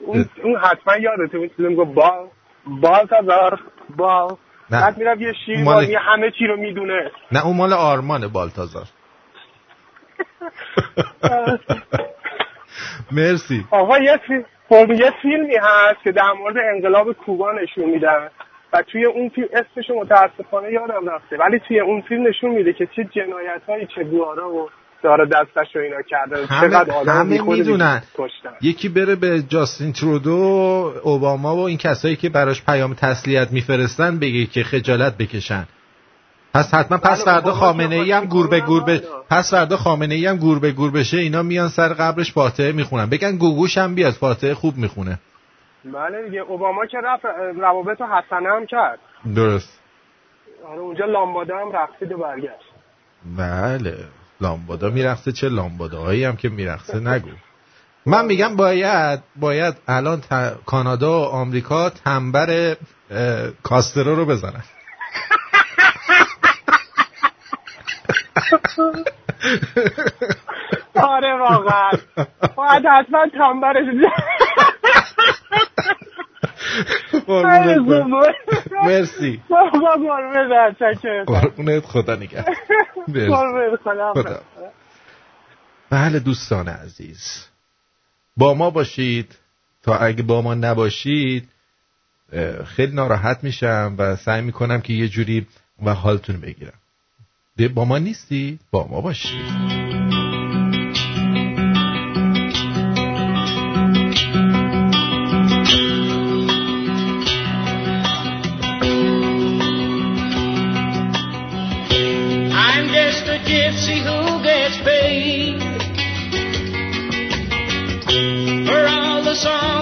[SPEAKER 9] اون, اون حتما یادته اون چیزی میگه بال بال تزار بال. بعد میرم یه شیر
[SPEAKER 2] مال-.
[SPEAKER 9] یه همه چی رو می‌دونه.
[SPEAKER 2] نه اون مال آرمان بالتازار مرسی.
[SPEAKER 9] آقا یه فیلم خب یه فیلمی هست که در مورد انقلاب کوبا نشون میدن و توی اون فیلم اسمش متاسفانه یادم رفته ولی توی اون فیلم نشون میده که چه جنایت هایی چه گوارا و داره دستش رو اینا کرده چقدر
[SPEAKER 2] همه,
[SPEAKER 9] آدم
[SPEAKER 2] همه می‌دونن. یکی بره به جاستین ترودو اوباما و این کسایی که براش پیام تسلیت میفرستن بگه که خجالت بکشن. پس حتما پس
[SPEAKER 9] بله،
[SPEAKER 2] فردا خامنه ای هم گور به گور به
[SPEAKER 9] کنه،
[SPEAKER 2] پس فردا خامنه ای هم گور به گور بشه. اینا میان سر قبرش فاتحه می‌خونن. بگن گوگوش هم بیاد فاتحه خوب می‌خونه.
[SPEAKER 9] بله دیگه اوباما که رفت روابط رو حسنه هم کرد.
[SPEAKER 2] درست.
[SPEAKER 9] آره اونجا لامباده هم رقصید و برگشت.
[SPEAKER 2] بله لامبادا میرخصه چه لامباداهایی هم که میرخصه نگو. من میگم باید باید الان ت- کانادا و آمریکا تنبر اه، کاسترو رو بزنن.
[SPEAKER 9] آره واقعا. باید حتما تنبرش.
[SPEAKER 2] مرسی.
[SPEAKER 9] قربونت
[SPEAKER 2] خدا نگه
[SPEAKER 9] خدا.
[SPEAKER 2] بله دوستان عزیز. با ما باشید. تا اگه با ما نباشید خیلی ناراحت میشم و سعی می‌کنم که یه جوری و حالتون بگیرم. ده- با ما نیستی؟ با ما باشید.
[SPEAKER 10] Gypsy who gets paid. For all the songs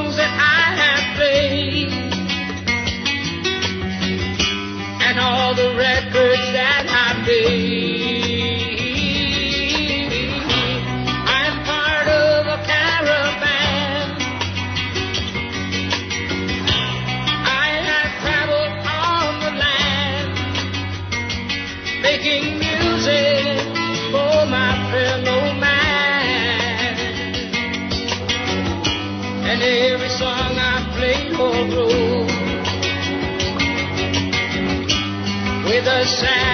[SPEAKER 10] sad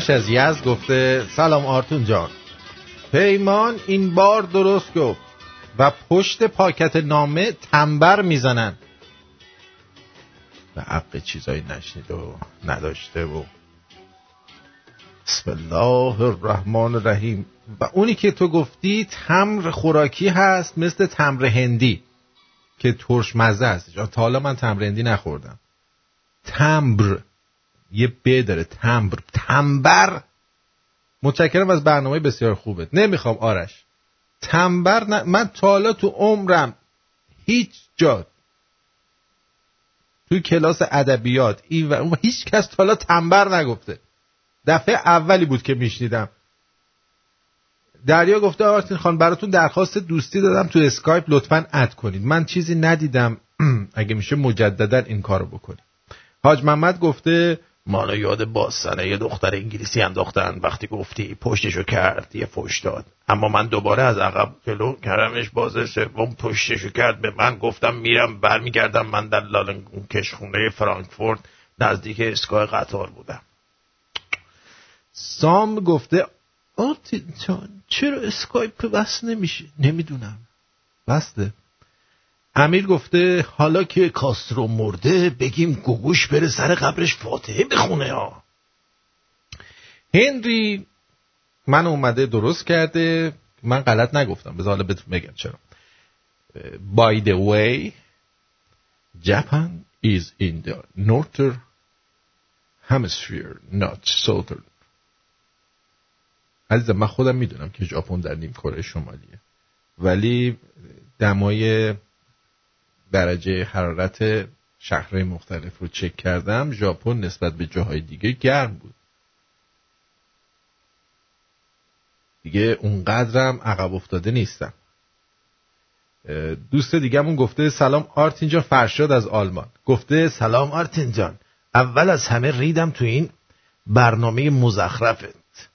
[SPEAKER 2] آرش از یزد گفته سلام آرتون جان. پیمان این بار درست گفت و پشت پاکت نامه تنبر می‌زنن. به حق چیزایی نشنیده و نداشته و بسم الله الرحمن الرحیم. و اونی که تو گفتی تمر خوراکی هست مثل تمر هندی که ترش مزه است تا حالا من تمر هندی نخوردم. تمبر یه ب داره تمبر. تنبر متشکرم از برنامه بسیار خوبه نمی‌خوام آرش. تنبر نه من حالا تو عمرم هیچ جا تو کلاس ادبیات این و هیچ کس تا حالا تنبر نگفته. دفعه اولی بود که میشنیدم. دریا گفته آرتین خان براتون درخواست دوستی دادم تو اسکایپ لطفا add کنید. من چیزی ندیدم اگه میشه مجددا این کارو بکنید. حاج محمد گفته مالا یاد بازسنه یه دختر انگلیسی انداختن. وقتی گفتی پشتشو کرد یه فش داد. اما من دوباره از عقب جلو کردمش باز سوم پشتشو کرد. به من گفتم میرم برمیگردم. من در لالنگون کشخونه فرانکفورت نزدیک اسکای قطار بودم. سام گفته آرتین چرا اسکایپ بس نمیشه؟ نمی‌دونم. بسته. امیر گفته حالا که کاسترو مرده بگیم گوگوش بره سر قبرش فاتحه بخونه ها. هنری من اومده درست کرده من غلط نگفتم. بذار حالا بهتون بگم چرا. By the way Japan is in the northern hemisphere not southern. عزیزم من خودم می‌دونم که ژاپن در نیم کره شمالیه. ولی دمای درجه حرارت شهرهای مختلف رو چک کردم ژاپن نسبت به جاهای دیگه گرم بود. دیگه اونقدرم عقب افتاده نیستم. دوست دیگهمون گفته سلام آرتین جان فرشاد از آلمان. گفته سلام آرتین جان. اول از همه ریدم تو این برنامه مزخرفت.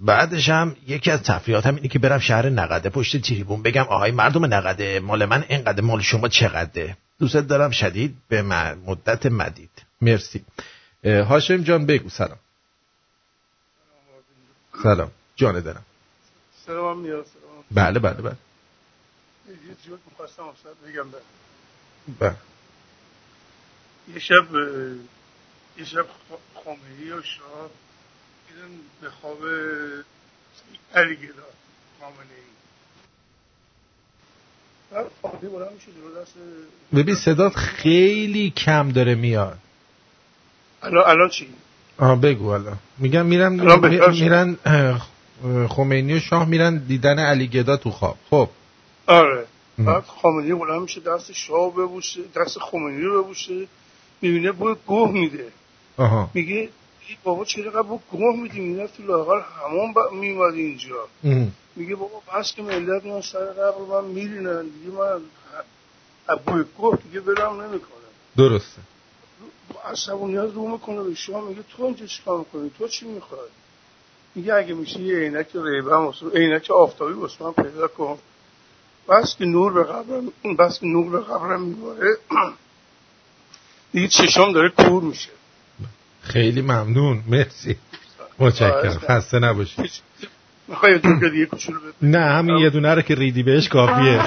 [SPEAKER 2] بعدش هم یکی از تفریحاتم اینه که برم شهر نقده پشت تریبون بگم آهای مردم نقده مال من اینقدر مال شما چقدره؟ دوست دارم شدید به مدت مدید. مرسی. هاشم جان بگو سلام. سلام. جان دارم
[SPEAKER 11] سلام میاد
[SPEAKER 2] بله بله بله.
[SPEAKER 11] یه می‌خواستم بگم
[SPEAKER 2] بله.
[SPEAKER 11] یه شب یه شب خامنه‌ای و شاه میرن به خواب علی گدا خامنه ای. بعد فاطمه بلند میشه جلو دست.
[SPEAKER 2] ببین صدات خیلی کم داره میاد.
[SPEAKER 11] الان الان چی؟
[SPEAKER 2] آه بگو الان. میگم میرن
[SPEAKER 11] الان.
[SPEAKER 2] میرن خمینی و شاه میرن دیدن علی گدا تو خواب. خب.
[SPEAKER 11] آره. بعد خامنه‌ای بلند میشه دست شاه ببوسه دست خمینی رو ببوسه می‌بینه بود گوه میده.
[SPEAKER 2] آها.
[SPEAKER 11] میگه ای بابا چرا قبل گوه میدی؟ می‌رفتی لاغر همون با... میومد اینجا. میگه بابا بس که ملت میان سر قبر من میرینن. دیگه من از بوی گوه دیگه برم نمی‌کنم.
[SPEAKER 2] درسته.
[SPEAKER 11] عصبانیت رو می‌کنه به شما. میگه تو اینجا چیکار می‌کنی؟ تو چی می‌خوای؟ میگه اگه میشه یه عینک واسه عینک آفتابی واسه من پیدا کن. بس که نور به قبرم بس که نور به قبرم میباره. دیگه چشام داره کور میشه.
[SPEAKER 2] خیلی ممنون. مرسی. متشکرم.
[SPEAKER 11] آره.
[SPEAKER 2] خسته نباشی
[SPEAKER 11] می‌خوای دیگه
[SPEAKER 2] نه همین یه دونه رو که ریدی بهش کافیه؟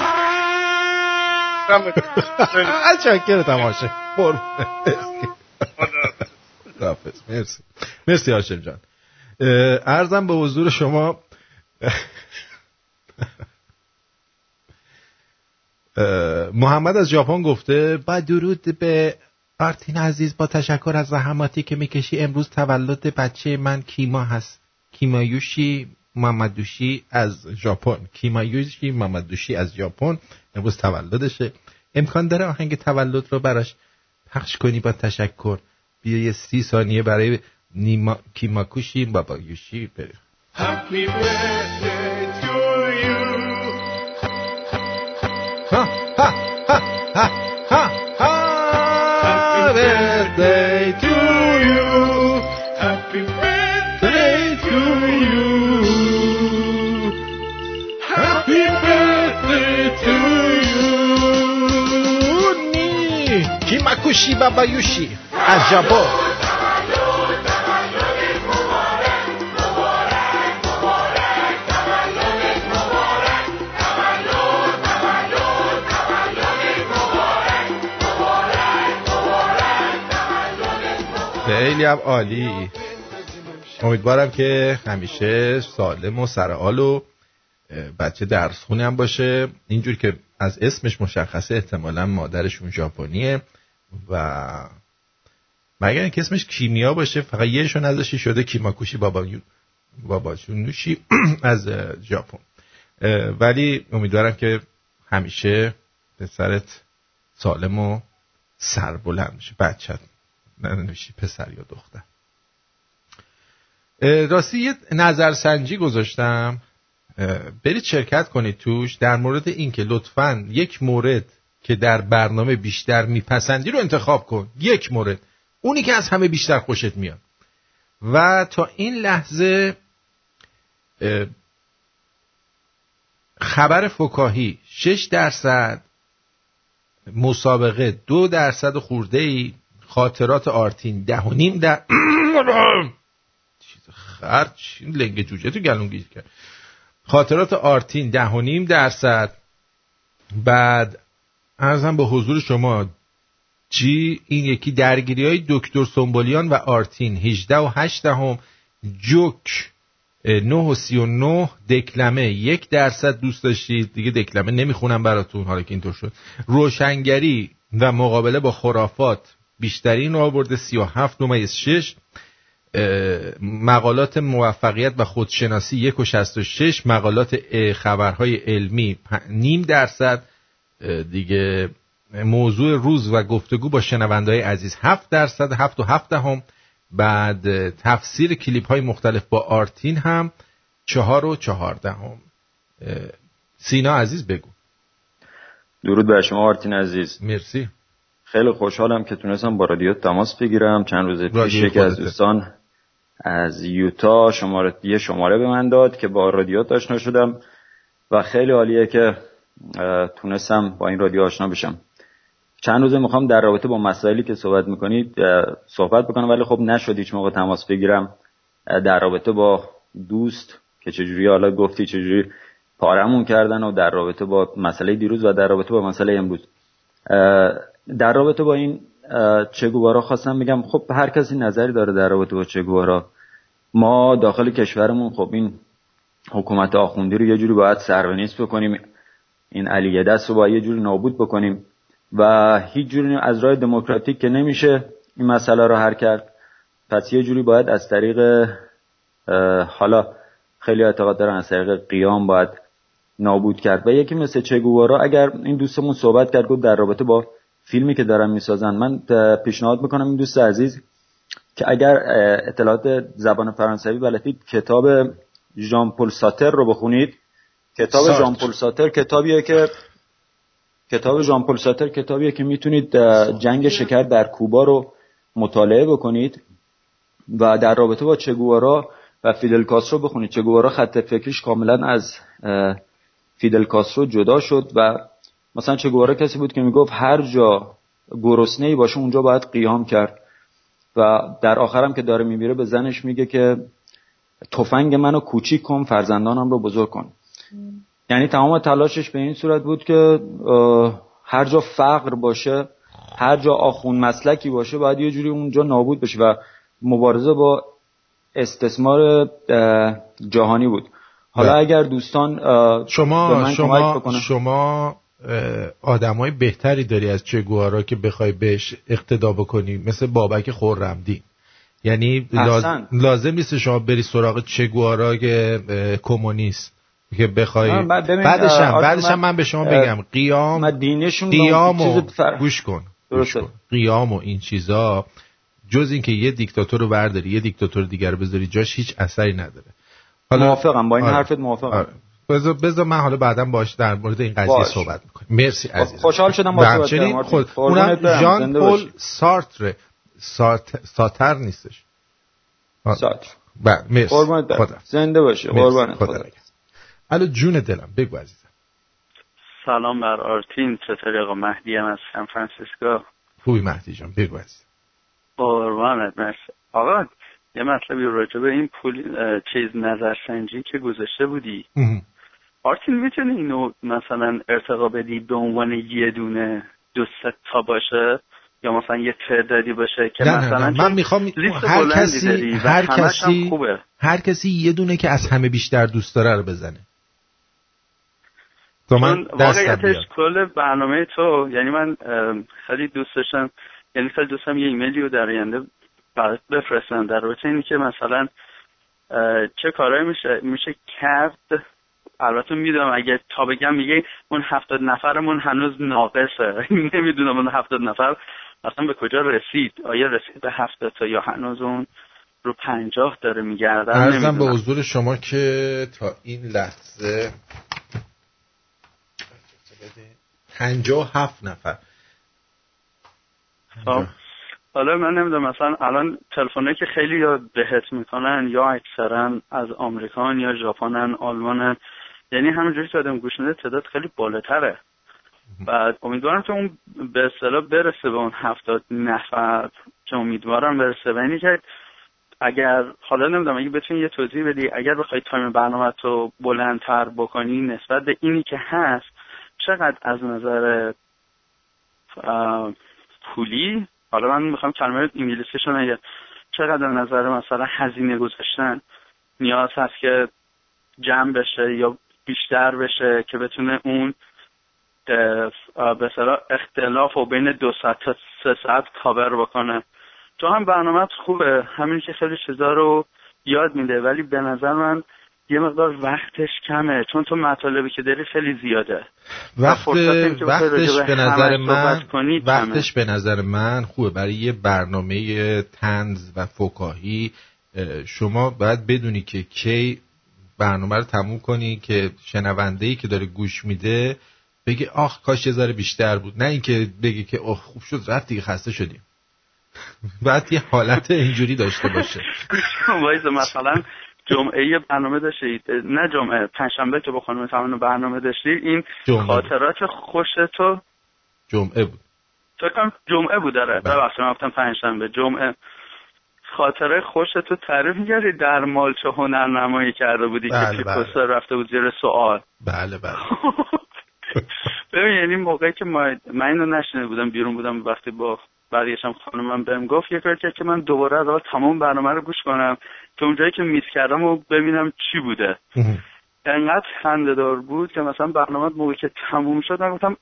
[SPEAKER 2] متشکرم. تماشه مرسی. مرسی هاشم جان. اه، عرضم به حضور شما. محمد از ژاپن گفته با درود به آرتین عزیز با تشکر از زحماتی که می‌کشی امروز تولد بچه من کیما هست. کیمایوشی مامدوشی از ژاپن. کیمایوشی مامدوشی از ژاپن. امروز تولدشه. امکان داره آهنگ تولد رو براش پخش کنی با تشکر. بیا یه سی ثانیه برای نیما کیماکوشی بابایوشی بریم. کوشی بابا یوشی از ژاپن خیلی هم عالی. امیدوارم که همیشه سالم و سرعال و بچه درس خونه هم باشه. اینجور که از اسمش مشخصه احتمالا مادرشون ژاپنیه. و مگر اینکه اسمش کیمیا باشه فقط یهشون ازشی شده کیماکوشی بابا باباشون نوشی از ژاپن. ولی امیدوارم که همیشه پسرت سالم و سربلند میشه بچت ننوشی پسر یا دختر. راستی یه نظرسنجی گذاشتم. برید شرکت کنید توش. در مورد اینکه لطفا یک مورد که در برنامه بیشتر میپسندی رو انتخاب کن. یک مورد. اونی که از همه بیشتر خوشت میاد. و تا این لحظه خبر فکاهی 6 درصد مسابقه دو درصد خورده ای خاطرات آرتین ده و نیم در خرچ لنگ جوجه تو گلون گیر کرد. خاطرات آرتین ده و نیم درصد بعد ارزم به حضور شما جی این یکی درگیری های دکتر سنبولیان و آرتین 18 و 8 هم جوک 9 و 39 دکلمه یک درصد دوست داشتید. دیگه دکلمه نمی‌خونم براتون حالا که اینطور شد. روشنگری و مقابله با خرافات بیشترین رو آورده 37 نمایز 6 مقالات موفقیت و خودشناسی 1 و 66 مقالات خبرهای علمی نیم درصد. دیگه موضوع روز و گفتگو با شنوندهای عزیز 7 درصد 7 و 7 هم بعد تفسیر کلیپ های مختلف با آرتین هم چهار و چهارده هم سینا عزیز بگو.
[SPEAKER 12] درود بر شما آرتین عزیز.
[SPEAKER 2] مرسی.
[SPEAKER 12] خیلی خوشحالم که تونستم با رادیو تماس بگیرم. چند روز پیش یکی از دوستان از یوتا شماره یه شماره به من داد که با رادیو آشنا شدم و خیلی عالیه که تونستم با این رادیو آشنا بشم. چند روزه می‌خوام در رابطه با مسائلی که صحبت می‌کنید صحبت بکنم ولی خب نشد هیچ موقع تماس بگیرم. در رابطه با دوست که چجوری حالا گفتی چجوری پارمون کردن و در رابطه با مسئله دیروز و در رابطه با مسئله امروز. در رابطه با این چگوارا خواستم بگم خب هر کسی نظری داره در رابطه با چگوارا. ما داخل کشورمون خب این حکومت آخوندی رو یه جوری باید سرونیست بکنیم. این علیه دست رو باید یه جوری نابود بکنیم و هیچ جوری از راه دموکراتیک که نمیشه این مسئله رو حل کرد. پس یه جوری باید از طریق حالا خیلی اعتقاد دارن از طریق قیام باید نابود کرد. و یکی مثل چگوارا اگر این دوستمون صحبت کرد گفت در رابطه با فیلمی که دارن می‌سازن. من پیشنهاد می‌کنم این دوست عزیز که اگر اطلاعات زبان فرانسوی بلدید کتاب ژان پل ساتر رو بخونید. کتاب ژان پل ساتر کتابیه که کتاب ژان پل ساتر کتابیه که می‌تونید جنگ شکر در کوبا رو مطالعه بکنید و در رابطه با چگوارا و فیدل کاسترو بخونید. چگوارا خط فکریش کاملا از فیدل کاسترو جدا شد و مثلا چگوارا کسی بود که می‌گفت هر جا گرسنه ای باشه اونجا باید قیام کرد و در آخرم که داره میمیره به زنش میگه که تفنگ منو کوچیک کن فرزندانم رو بزرگ کن. یعنی تمام تلاشش به این صورت بود که هر جا فقر باشه هر جا آخون مسلکی باشه باید یه جوری اونجا نابود بشه و مبارزه با استثمار جهانی بود. حالا اگر دوستان
[SPEAKER 2] شما شما شما آدمای بهتری داری از چگوارا که بخوای بهش اقتدا بکنی مثل بابک خورمدین یعنی لازم نیست شما بری سراغ چگوارا که کمونیست. که بخوای بعدش هم بعدش هم من به شما بگم قیام قیام و گوش کن قیام و این چیزا جز اینکه یه دیکتاتور رو برداری یه دیکتاتور دیگر رو بذاری جاش هیچ اثری نداره.
[SPEAKER 12] حالا موافقم با این آره. حرفت موافقم. آره.
[SPEAKER 2] بذار بذار من حالا بعدا باش در مورد این قضیه باش. صحبت می‌کنم مرسی عزیز
[SPEAKER 12] خوشحال شدم با صحبت کردم
[SPEAKER 2] خود اونم ژان پل سارتر سارت... ساتر نیستش.
[SPEAKER 12] ساتر.
[SPEAKER 2] بله مرسی.
[SPEAKER 12] زنده باشه قربانت.
[SPEAKER 2] خدا. الو جون دلم بگو عزیزم.
[SPEAKER 13] سلام بر آرتین چطوری آقا؟ مهدی هم از سان فرانسیسکو.
[SPEAKER 2] خوبی مهدی جان بگو عزیزم.
[SPEAKER 13] قربانت مرسی. آقا یه مطلبی راجع به این پول چیز نظرسنجی که گذاشته بودی. آرتین می‌تونی اینو مثلا ارتقا بدی به عنوان یه دونه دو تا باشه؟ یا مثلا یه تعدادی باشه که نه مثلا
[SPEAKER 2] نه من می‌خوام هر کسی هر کسی خوبه. هر کسی یه دونه که از همه بیشتر دوست داره رو بزنه.
[SPEAKER 13] تو من واقعیتش کل برنامه تو یعنی من خیلی دوست داشتم یعنی خیلی دوستم یه ایمیلی رو در آینده بفرستم. در رابطه اینی که مثلا چه کارهایی میشه میشه کرد. البته می‌دونم اگه تا بگم میگه اون هفتاد نفرمون هنوز ناقصه. نمی‌دونم اون هفتاد نفر اصلا به کجا رسید. آیا رسید به هفتاد تا یا هنوز اون رو پنجاه داره میگرده
[SPEAKER 2] ارزم به حضور شما که تا این لحظه پنجاه هفت نفر.
[SPEAKER 13] خب. حالا من نمی‌دونم مثلا الان تلفنه که خیلی یاد بهت می‌کنن یا اکثرا از آمریکان یا ژاپنن آلمانن یعنی همینجوری که آدم گوش میده تعداد خیلی بالاتره. بعد امیدوارم که اون به اصطلاح برسه به اون هفتاد نفر که امیدوارم برسه. و اینی که اگر حالا نمی‌دونم اگه بتونی یه توضیح بدی اگر بخوای تایم برنامه رو بلندتر بکنی نسبت به اینی که هست چقدر از نظر پولی؟ حالا من می‌خوام کلمه انگلیسیشو نگه چقدر از نظر مثلا هزینه گذاشتن نیاز هست که جمع بشه یا بیشتر بشه که بتونه اون به اختلاف و بین دو ساعت تا سه ساعت کاور بکنه. تو هم برنامه خوبه. همین که خیلی چیزا رو یاد میده. ولی به نظر من یه مقدار وقتش کمه. چون تو مطالبی که داری خیلی زیاده.
[SPEAKER 2] وقت وقتش به نظر من وقتش به نظر من خوبه. برای یه برنامه تنز و فکاهی شما باید بدونی که کی برنامه رو تموم کنی که شنونده ای که داره گوش میده بگه آخ کاش یه بیشتر بود. نه اینکه بگه که اوه خوب شد رفت دیگه خسته شدیم. بعد یه حالت اینجوری داشته باشه.
[SPEAKER 13] مثلا جمعه برنامه داشتید. نه جمعه پنجشنبه که با خانم تمام برنامه داشتید. این جمعه خاطرات خوش تو؟
[SPEAKER 2] جمعه بود.
[SPEAKER 13] فکر جمعه بود داره بله. ببخشید من گفتم پنجشنبه. جمعه. خاطره خوش تو تعریف می‌کردی در مالچه هنرنمایی کرده بودی بله که بله. رفته بود زیر سوال.
[SPEAKER 2] بله بله.
[SPEAKER 13] ببین یعنی موقعی که ما من اینو نشنه بودم بیرون بودم وقتی با بقیهشم خانمم بهم گفت یه کار که من دوباره از تمام برنامه رو گوش کنم که اونجایی که میس کردم و ببینم چی بوده. انقدر خندهدار بود که مثلا برنامه موقعی که تموم شد من گفتم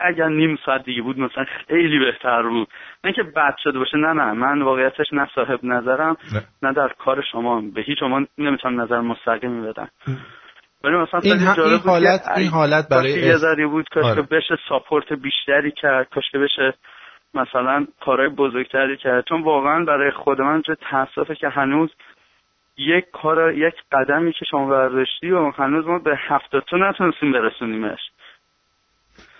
[SPEAKER 13] اگر نیم ساعت دیگه بود مثلا خیلی بهتر بود. نه که بد شده باشه نه نه من واقعیتش نه صاحب نظرم نه, نه در کار شما به هیچ شما نمی‌تونم نظر مستقیمی بدم. ولی مثلا
[SPEAKER 2] این, این حالت این حالت برای
[SPEAKER 13] یه ذری بود که آره. بشه ساپورت بیشتری کرد که بشه مثلا کارهای بزرگتری کرد چون واقعا برای خود من چه تاسفه که هنوز یک کار یک قدمی که شما برداشتی و هنوز ما به هفتاد نتونستیم برسونیمش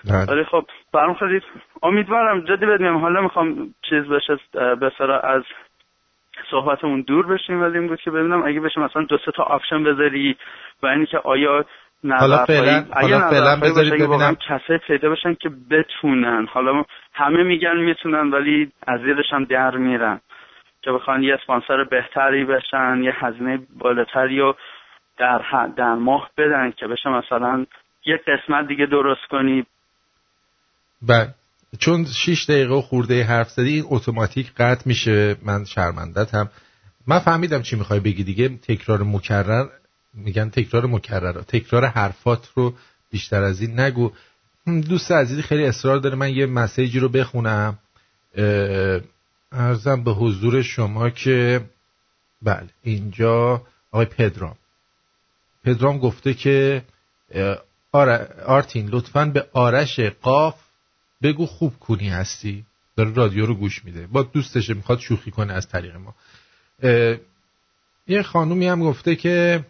[SPEAKER 13] بله. ولی خب برام خیلی امیدوارم جدی بدیم حالا می‌خوام چیز بشه به از صحبتمون دور بشیم ولی این بود که ببینم اگه بشه مثلا دو سه تا آپشن بذاری و اینی که آیا
[SPEAKER 2] حالا فعلا حالا فعلا بذارید ببینم.
[SPEAKER 13] کسای پیدا بشن که بتونن. حالا همه میگن می‌تونن ولی از زیرش هم در میرن که بخوان یه اسپانسر بهتری بشن یه هزینه بالاتری رو در, در ماه بدن که بشه مثلا یه قسمت دیگه درست کنی.
[SPEAKER 2] بله. چون 6 دقیقه و خورده حرف زدی این اتوماتیک قطع میشه. من شرمندت هم من فهمیدم چی می‌خوای بگی دیگه. تکرار مکرر. میگن تکرار مکرر تکرار حرفات رو بیشتر از این نگو. دوست عزیزی خیلی اصرار داره من یه مسیجی رو بخونم. ارزم به حضور شما که بله اینجا آقای پدرام. پدرام گفته که آرتین لطفا به آرش قاف بگو خوب کنی هستی. داره رادیو رو گوش میده. با دوستشه می‌خواد شوخی کنه از طریق ما. یه خانومی هم گفته که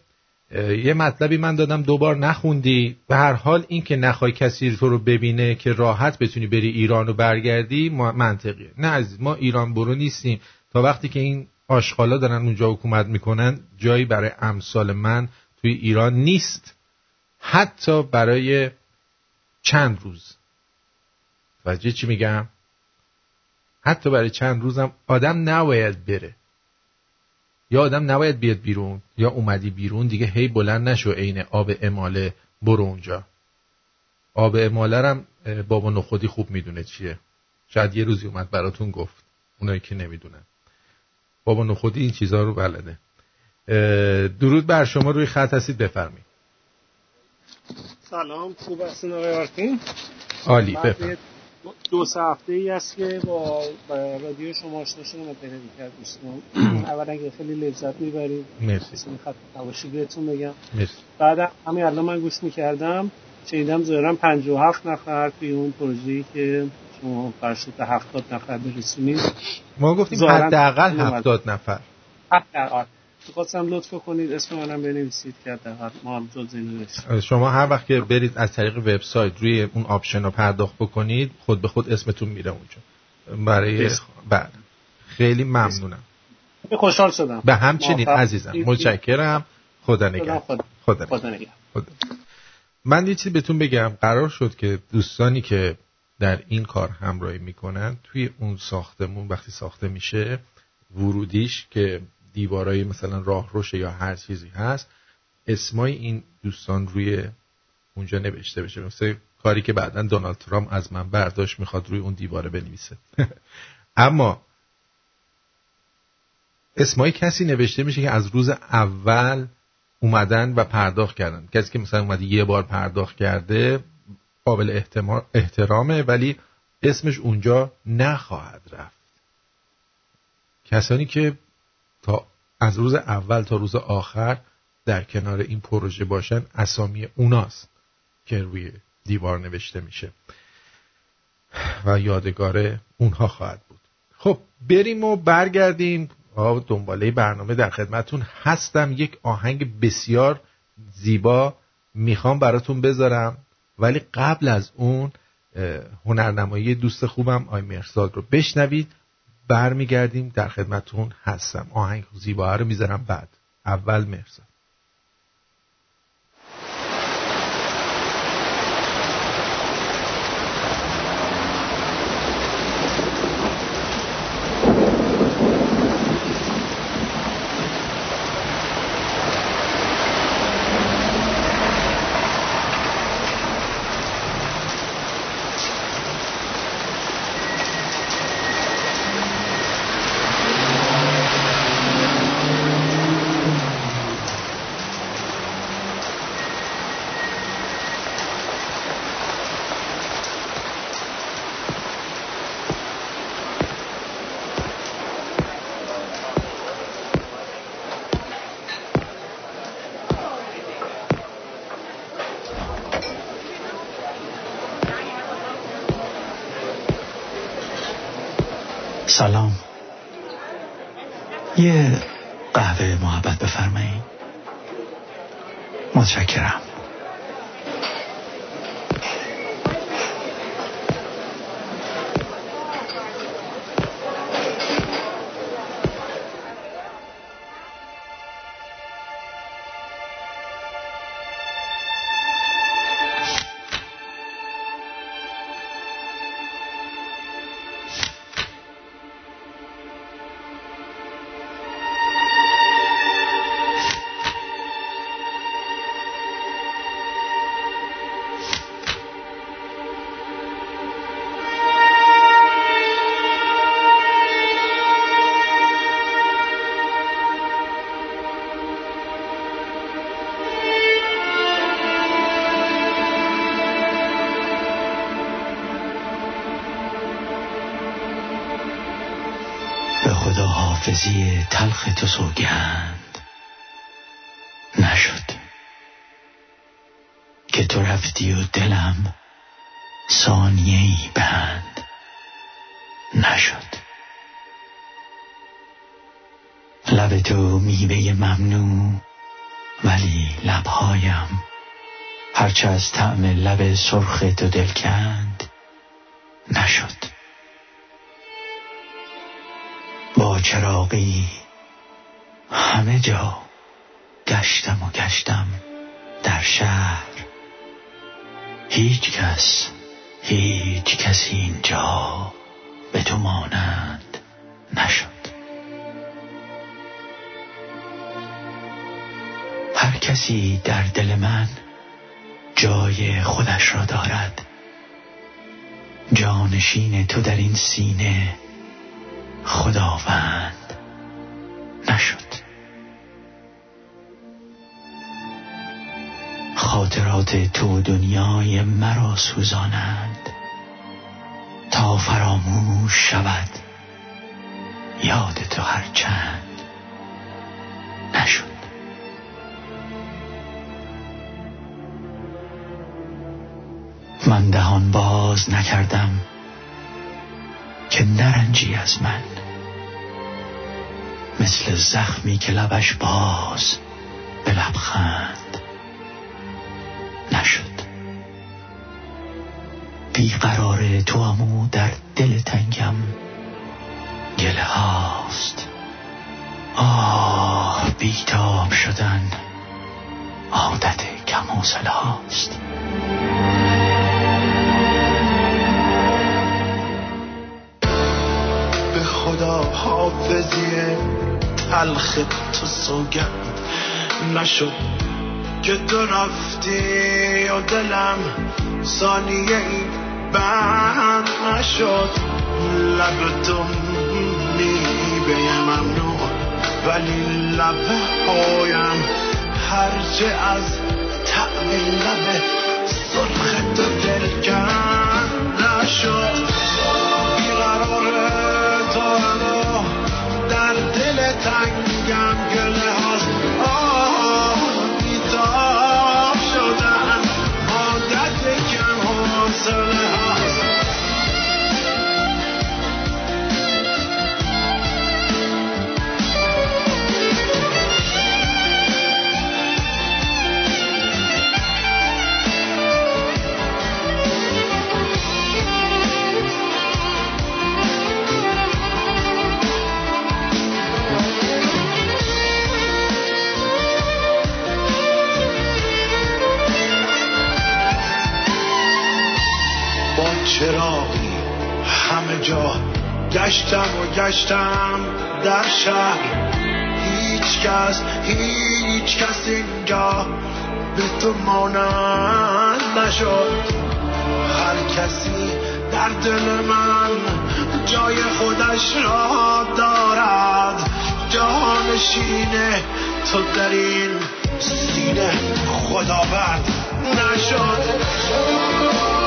[SPEAKER 2] یه مطلبی من دادم دوبار نخوندی. به هر حال این که نخوای کسی تو رو ببینه که راحت بتونی بری ایران و برگردی منطقیه. نه عزیز ما ایران برو نیستیم. تا وقتی که این آشغالا دارن اونجا حکومت می‌کنن جایی برای امثال من توی ایران نیست. حتی برای چند روز. توجه چی میگم؟ حتی برای چند روزم آدم نباید بره. یا آدم نباید بیاد بیرون یا اومدی بیرون دیگه هی بلند نشو عین آب اماله برو اونجا. آب اماله رم بابا نخودی خوب می‌دونه چیه. شاید یه روزی اومد براتون گفت اونایی که نمی‌دونن. بابا نخودی این چیزها رو بلده. درود بر شما روی خط هستید بفرمایید.
[SPEAKER 14] سلام خوب هستین آقای آرتین؟
[SPEAKER 2] عالی بفرمایید.
[SPEAKER 14] دو سه هفته ای است که با رادیو شما آشنا شدم و پیروی کرد اولا که خیلی لذت می‌برید
[SPEAKER 2] مرسی.
[SPEAKER 14] خط نباشی بهتون بگم.
[SPEAKER 2] مرسی.
[SPEAKER 14] بعد همین الان من گوش می‌کردم شنیدم ظاهرا 57 نفر توی اون پروژه‌ای که شما فرشت به 70 نفر برسونید.
[SPEAKER 2] ما گفتیم حداقل 70 نفر.
[SPEAKER 14] حداقل. خواستم لطف کنید اسم منم بنویسید که حداقل ما هم جز این
[SPEAKER 2] شما هر وقت که برید از طریق وبسایت روی اون آپشن رو پرداخت بکنید خود به خود اسمتون میره اونجا. برای بعد خیلی ممنونم.
[SPEAKER 14] خوشحال شدم.
[SPEAKER 2] به همچنین عزیزم متشکرم. خدا نگهدار.
[SPEAKER 14] خدا, خدا نگهدار.
[SPEAKER 2] من یه چیزی بهتون بگم. قرار شد که دوستانی که در این کار همراهی می‌کنن توی اون ساختمون وقتی ساخته میشه ورودیش که دیوارای مثلا راه روشه یا هر چیزی هست اسمای این دوستان روی اونجا نوشته بشه. مثل کاری که بعدا دونالد ترامپ از من برداشت می‌خواد روی اون دیواره بنویسه. اما اسمای کسی نوشته میشه که از روز اول اومدن و پرداخت کردن. کسی که مثلا اومده یه بار پرداخت کرده قابل احترامه ولی اسمش اونجا نخواهد رفت. کسانی که تا از روز اول تا روز آخر در کنار این پروژه باشن اسامی اوناست که روی دیوار نوشته میشه. و یادگار اونها خواهد بود. خب بریم و برگردیم. دنباله برنامه در خدمتون هستم. یک آهنگ بسیار زیبا می‌خوام براتون بذارم. ولی قبل از اون هنرنمایی دوست خوبم آی مرساد رو بشنوید. برمیگردیم در خدمتون هستم. آهنگ زیبا رو می‌ذارم بعد. اول مرساد
[SPEAKER 1] تو سوگند نشد که تو رفتی و دلم ثانیه ای بند نشد. لب تو میوه ممنوع ولی لبهایم هرچه از طعم لب سرخ تو دل کند نشد. با چراقی همه جا گشتم و گشتم در شهر. هیچ کس هیچ کسی اینجا به تو مانند نشد. هر کسی در دل من جای خودش را دارد. جانشین تو در این سینه خداوند. خاطرات تو دنیای مرا سوزانند تا فراموش شود یاد تو هر چند نشد. من دهان باز نکردم که نرنجی از من. مثل زخمی که لبش باز به لبخند بیقرار تو امو در دل تنگم گله هاست. آه بیتاب شدن عادت کم هاست.
[SPEAKER 6] به خدا حافظی تلخ تو سوگند نشد که تو رفتی و دلم ثانیه ای بند نشد. لب تو میبه ممنوع ولی لب هایم هرچه از تعم لب سرخ تو دلکن نشد. بیقرار تو در دل تنگم گله هاست. گشتم و گشتم در شهر. هیچ کس هیچ کس اینجا به تو مانند نشد. هر کسی در دل من جای خودش را دارد. جانشین تو در این سینه خداوند نشد.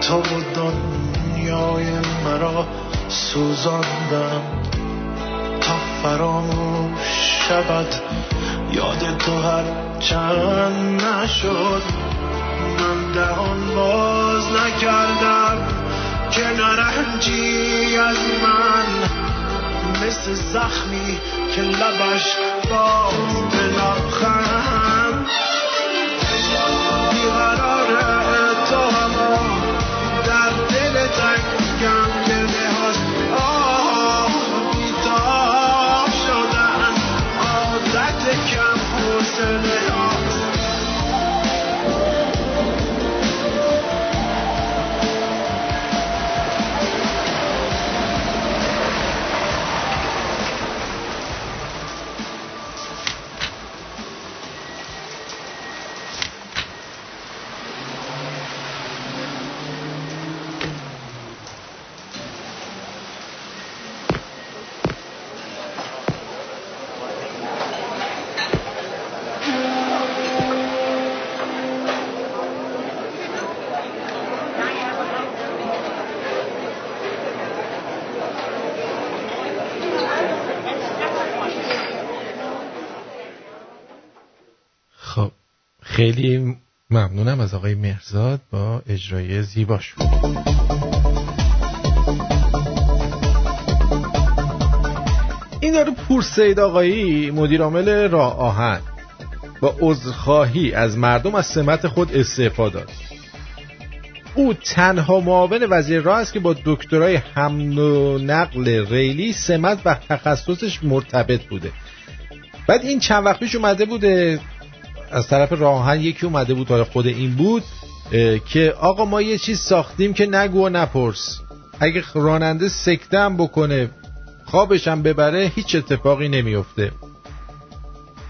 [SPEAKER 6] تو و دنیای مرا سوزاندم. تا فراموش شود یاد تو هر چند نشد. من دهان باز نکردم که نرنجی از من. مثل زخمی که لبش باز به لبخند
[SPEAKER 2] خیلی ممنونم از آقای مهرزاد با اجرای زیباش. این داره پور سید آقایی مدیر عامل راه آهن. با عذرخواهی از مردم از سمت خود استعفا داد. او تنها معاون وزیر راه است که با دکترای حمل و نقل ریلی سمت و تخصصش مرتبط بوده. بعد این چند وقت پیش اومده بوده از طرف راهن یکی اومده بود حالا خود این بود که آقا ما یه چیز ساختیم که نگو و نپرس. اگه راننده سکتم بکنه خوابشم ببره هیچ اتفاقی نمیفته.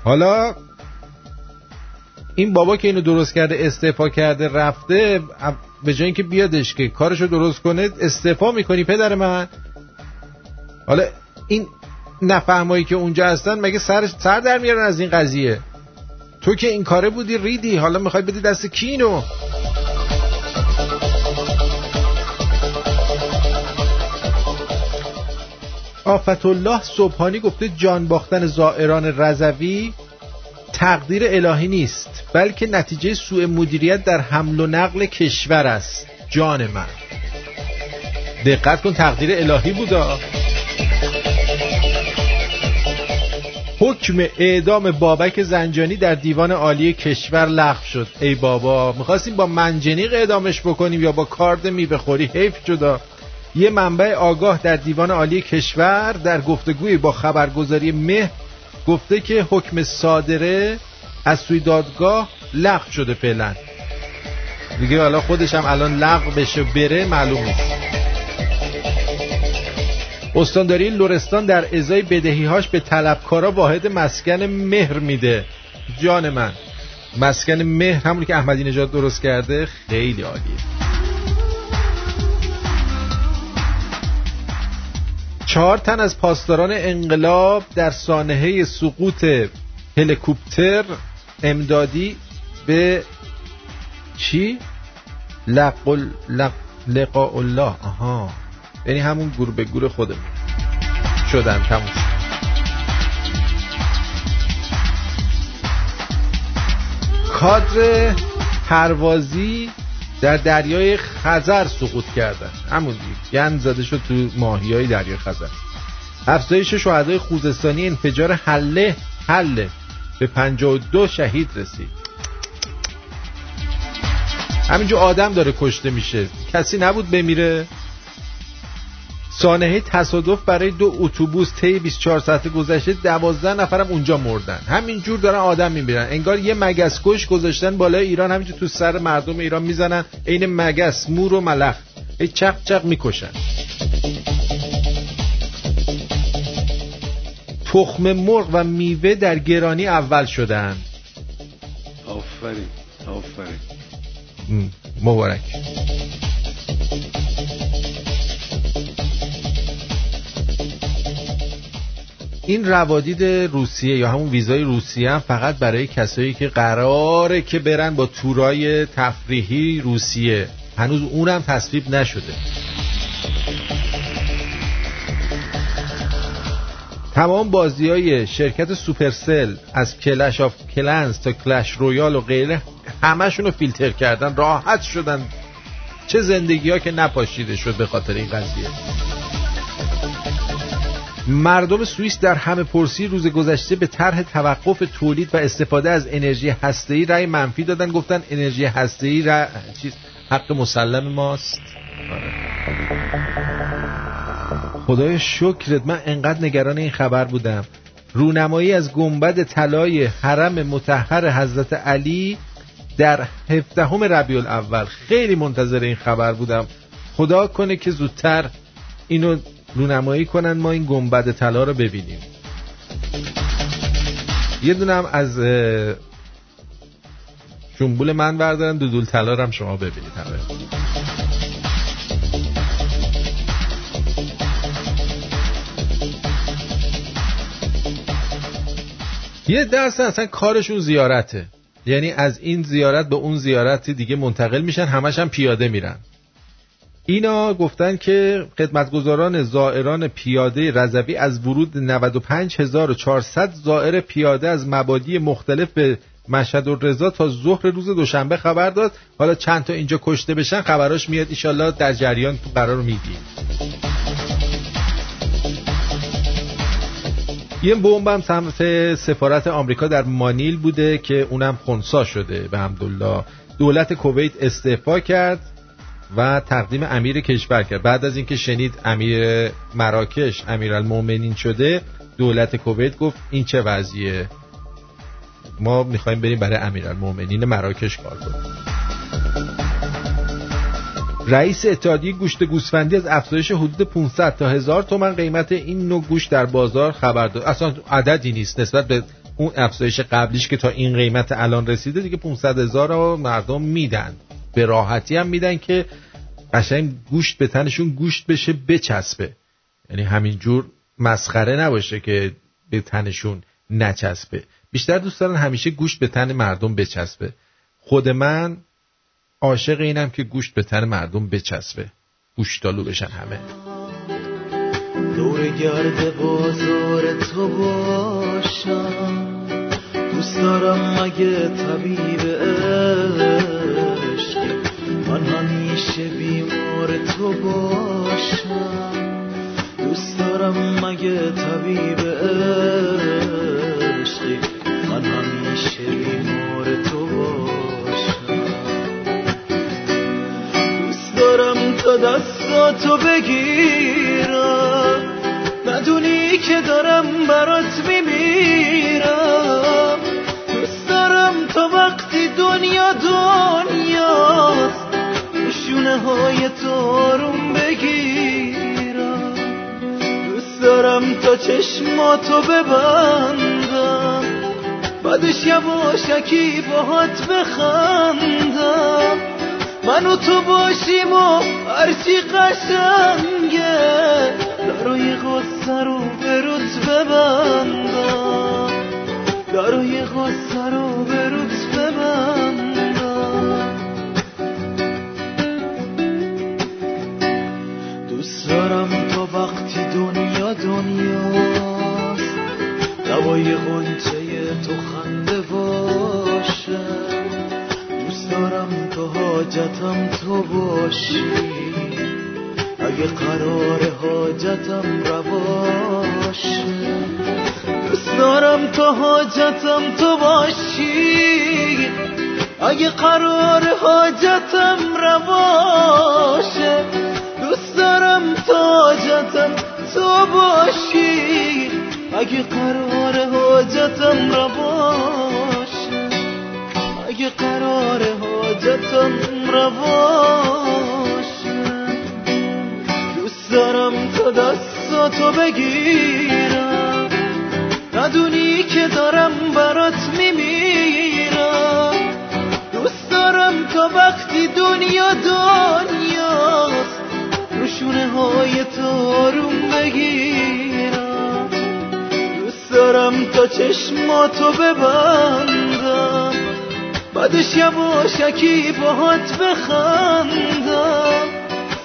[SPEAKER 2] حالا این بابا که اینو درست کرده استعفا کرده رفته به جای اینکه بیادش که کارشو درست کنه استعفا می‌کنی پدر من؟ حالا این نفهمایی که اونجا هستن مگه سر, سر در میارن از این قضیه؟ تو که این کاره بودی ریدی. حالا می‌خوای بدی دست کینو. آفت الله صبحانی گفته جان باختن زائران رضوی تقدیر الهی نیست بلکه نتیجه سوء مدیریت در حمل و نقل کشور است. جان من. دقت کن تقدیر الهی بودا. حکم اعدام بابک زنجانی در دیوان عالی کشور لغو شد. ای بابا می‌خواستیم با منجنیق اعدامش بکنیم یا با کارد می بخوری حیف شدا یه منبع آگاه در دیوان عالی کشور در گفتگوی با خبرگزاری مه گفته که حکم صادره از سوی دادگاه لغو شده فعلا. دیگه حالا خودش هم الان لغو بشه بره معلوم استانداری لورستان در ازای بدهیهاش به طلبکارا واحد مسکن مهر میده. جان من مسکن مهر همونی که احمدی نژاد درست کرده خیلی عالیه. چهار تن از پاسداران انقلاب در سانحه سقوط هلیکوپتر امدادی به چی؟ لقل لق... لقاء الله. آها. یعنی همون گور به گور خودمون شدن تموم کادر پروازی در دریای خزر سقوط کردن. همون گند زده شد تو ماهی های دریای خزر. افزایش شهدای خوزستانی انفجار حله حله. به 52 شهید رسید. همینجا آدم داره کشته میشه. کسی نبود بمیره؟ سانحه تصادف برای دو اتوبوس طی 24 ساعت گذشته 12 نفرم اونجا مردن. همینجور دارن آدم می‌بینن. انگار یه مگس کش گذاشتن بالای ایران همینجور تو سر مردم ایران می‌زنن. عین مگس مور و ملخ. ای چق چق می‌کشن. تخم مرغ و میوه در گرانی اول شدن.
[SPEAKER 15] آفرین آفرین.
[SPEAKER 2] مبارک. این روادید روسیه یا همون ویزای روسیه هم فقط برای کسایی که قراره که برن با تورای تفریحی روسیه. هنوز اونم تصویب نشده. تمام بازی های شرکت سوپرسل از کلش آف کلنز تا کلش رویال و غیره همشون رو فیلتر کردن راحت شدن. چه زندگی ها که نپاشیده شد به خاطر این قضیه. مردم سوئیس در همه پرسی روز گذشته به طرح توقف تولید و استفاده از انرژی هسته‌ای رأی منفی دادن گفتن انرژی هسته‌ای را... چیز حق مسلم ماست. خدای شکرت من انقدر نگران این خبر بودم. رونمایی از گنبد طلای حرم متحر حضرت علی در هفدهم ربیع الاول. خیلی منتظر این خبر بودم. خدا کنه که زودتر اینو رونمایی کنن ما این گنبد طلا رو ببینیم. یه دونم از جنبول من بردارن. دودول طلا رو هم شما ببینید همه. یه درس اصلا کارشون زیارته. یعنی از این زیارت به اون زیارت دیگه منتقل میشن همش هم پیاده میرن. اینا گفتن که خدمتگزاران زائران پیاده رضوی از ورود 95400 زائر پیاده از مبادی مختلف به مشهد و رضا تا ظهر روز دوشنبه خبر داد. حالا چند تا اینجا کشته بشن خبراش میاد ایشالله در جریان قرار میدیم یه بمب هم سمت سفارت آمریکا در مانیل بوده که اونم خونسا شده به همدلله دولت کویت استعفا کرد. و تقدیم امیر کشور کرد. بعد از اینکه شنید امیر مراکش المومنین شده دولت کویت گفت این چه وضعیه؟ ما می‌خوایم بریم برای المومنین مراکش کار کنیم. رئیس اتحادیه گوشت گوسفندی از افزایش حدود 500 تا 1000 تومن قیمت این نوع گوشت در بازار خبر داد. اصلا عددی نیست نسبت به اون افزایش قبلیش که تا این قیمت الان رسیده دیگه 500 هزار رو مردم میدن. به راحتی هم میدن که قشنگ گوشت به تنشون گوشت بشه بچسبه. یعنی همینجور مسخره نباشه که به تنشون نچسبه. بیشتر دوست دارن همیشه گوشت به تن مردم بچسبه. خود من عاشق اینم که گوشت به تن مردم بچسبه. گوشتالو بشن همه.
[SPEAKER 16] دور گرد بازار تو باشم. دوست دارم مگه طبیب من همیشه بیمار تو باشم. دوست دارم مگه طبیب عشقی؟ من همیشه بیمار تو باشم. دوست دارم تا دستاتو بگیرم. ندونی که دارم برات میمیرم. دوست دارم تا وقتی دنیا دنیاست. شونه های تو بگیرم دوست دارم تا چشماتو ببندم. بعدش یواشکی باهات بخندم. من و تو باشیم و هرچی قشنگه. دارای غصه رو به ببندم. دارای غصه رو دنیا دنیاست. دوای غنچه تو خنده باشه. دوست دارم تو حاجتم تو باشی. اگه قرار حاجتم رواشه. دوست دارم تو حاجتم تو باشی. اگه قرار حاجتم رواشه. دوست دارم تو حاجتم تو باشی اگه قرار حاجتم رواشه اگه قرار حاجتم رواشه دوست دارم تا دستاتو بگیرم. ندونی که دارم برات میمیرم. دوست دارم تا وقتی دنیا روشونه های تو آروم بگیرم. دوست دارم تا چشماتو ببندم. بعدش یواشکی باهات بخندم.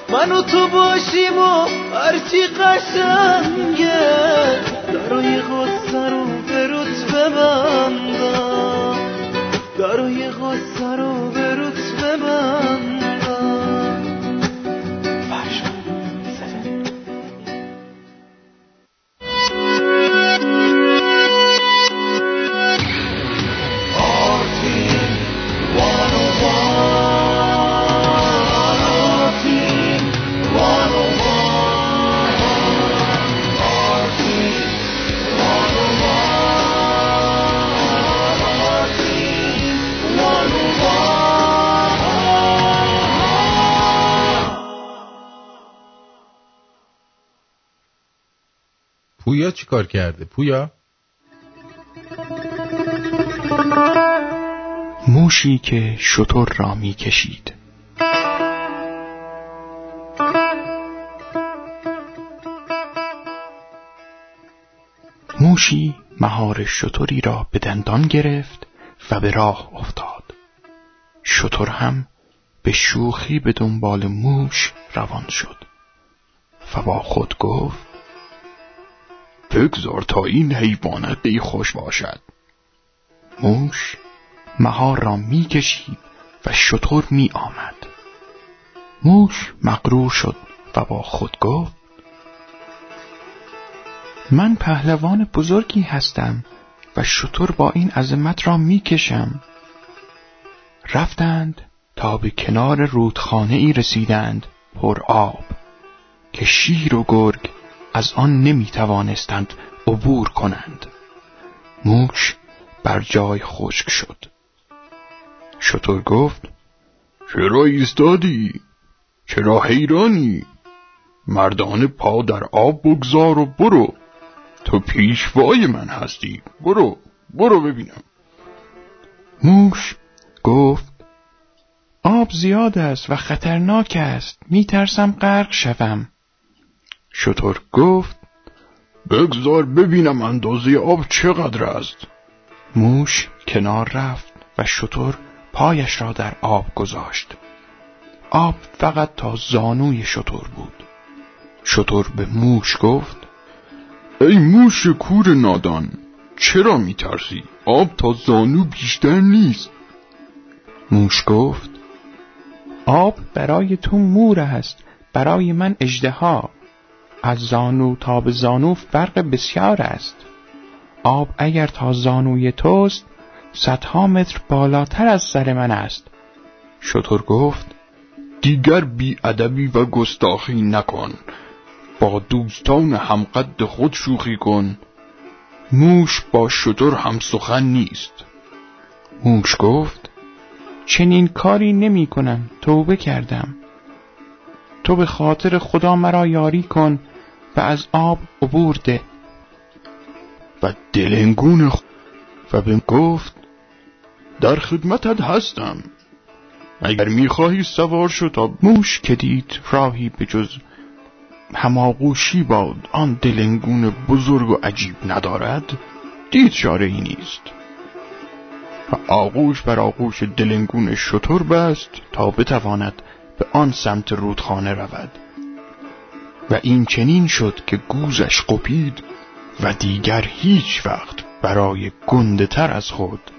[SPEAKER 16] من و تو باشیم و هرچی قشنگه. دارای غصه رو به ببندم. دارای
[SPEAKER 2] پویا چی کار کرده؟ پویا؟
[SPEAKER 17] موشی که شطور را می کشید موشی مهار شطوری را به دندان گرفت و به راه افتاد. شطور هم به شوخی به دنبال موش روان شد و با خود گفت بگذار تا این حیوانت ای خوش باشد. موش مهار را می کشید و شطور می آمد موش مغرور شد و با خود گفت من پهلوان بزرگی هستم و شطور با این عظمت را می کشم رفتند تا به کنار رودخانه ای رسیدند پر آب که شیر و گرگ از آن نمی توانستند عبور کنند. موش بر جای خشک شد. شطور گفت چرا ایستادی؟ چرا حیرانی؟ مردان پا در آب بگذار و برو. تو پیشوای من هستی. برو برو ببینم. موش گفت آب زیاد است و خطرناک است. میترسم غرق شوم. شطور گفت بگذار ببینم اندازه آب چقدر است. موش کنار رفت و شطور پایش را در آب گذاشت. آب فقط تا زانوی شطور بود. شطور به موش گفت ای موش کور نادان چرا میترسی؟ آب تا زانو بیشتر نیست. موش گفت آب برای تو مور است برای من اجدها از زانو تا به زانو فرق بسیار است. آب اگر تا زانوی توست صدها متر بالاتر از سر من است. شطور گفت دیگر بی ادبی و گستاخی نکن. با دوستان همقد خود شوخی کن. موش با شطور هم سخن نیست. موش گفت چنین کاری نمی کنم توبه کردم. تو به خاطر خدا مرا یاری کن. و از آب عبور ده. و دلنگون و به گفت در خدمتت هستم. اگر می‌خواهی سوار شو تا موش که دید راهی به جز هماغوشی با آن دلنگون بزرگ و عجیب ندارد دید چاره ای نیست. و آغوش بر آغوش دلنگون شطور بست تا بتواند به آن سمت رودخانه رود. و این چنین شد که گوزش قپید و دیگر هیچ وقت برای گنده تر از خود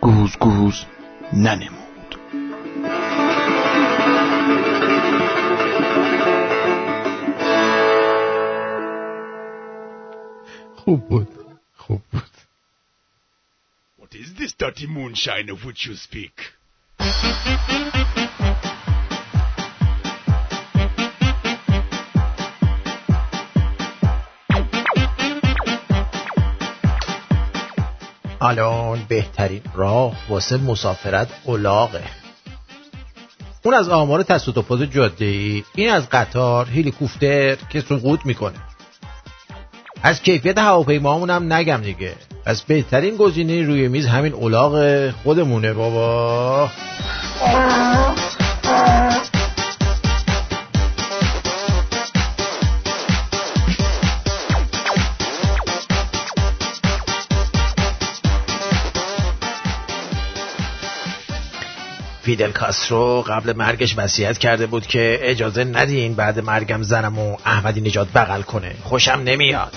[SPEAKER 17] گوز گوز ننمود
[SPEAKER 18] خوب بود خوب بود
[SPEAKER 19] What is this dirty moonshine of which you speak?
[SPEAKER 2] الان بهترین راه واسه مسافرت اولاغه اون از آمار تصادفات جاده ای این از قطار هلیکوپتر که سقوط می‌کنه. از کیفیت هواپیمامون هم نگم دیگه. پس بهترین گزینه روی میز همین اولاغ خودمونه بابا. فیدل کاسترو قبل مرگش وصیت کرده بود که اجازه ندین بعد مرگم زنم و احمدی نجات بغل کنه. خوشم نمیاد.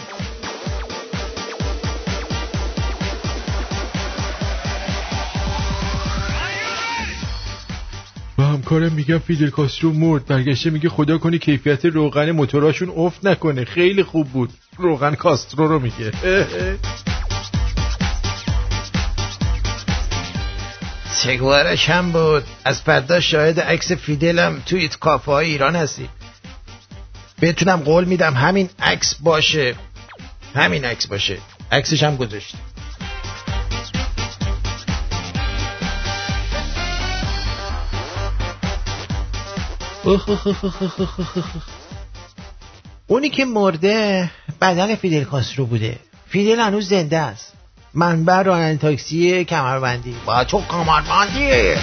[SPEAKER 18] با همکارم میگم فیدل کاسترو مرد. برگشته میگه خدا کنی کیفیت روغن موتوراشون افت نکنه. خیلی خوب بود. روغن کاسترو رو میگه.
[SPEAKER 2] سگوارش هم بود. از فردا شاهد عکس فیدلم توی کافه های ایران هستی. بتونم قول میدم همین عکس باشه. همین عکس باشه. عکسش هم گذاشت. اونی که مرده بدن فیدل کاسترو بوده. فیدل هنوز زنده است. منبع راننده تاکسی کمربندی. با تو کمربندی.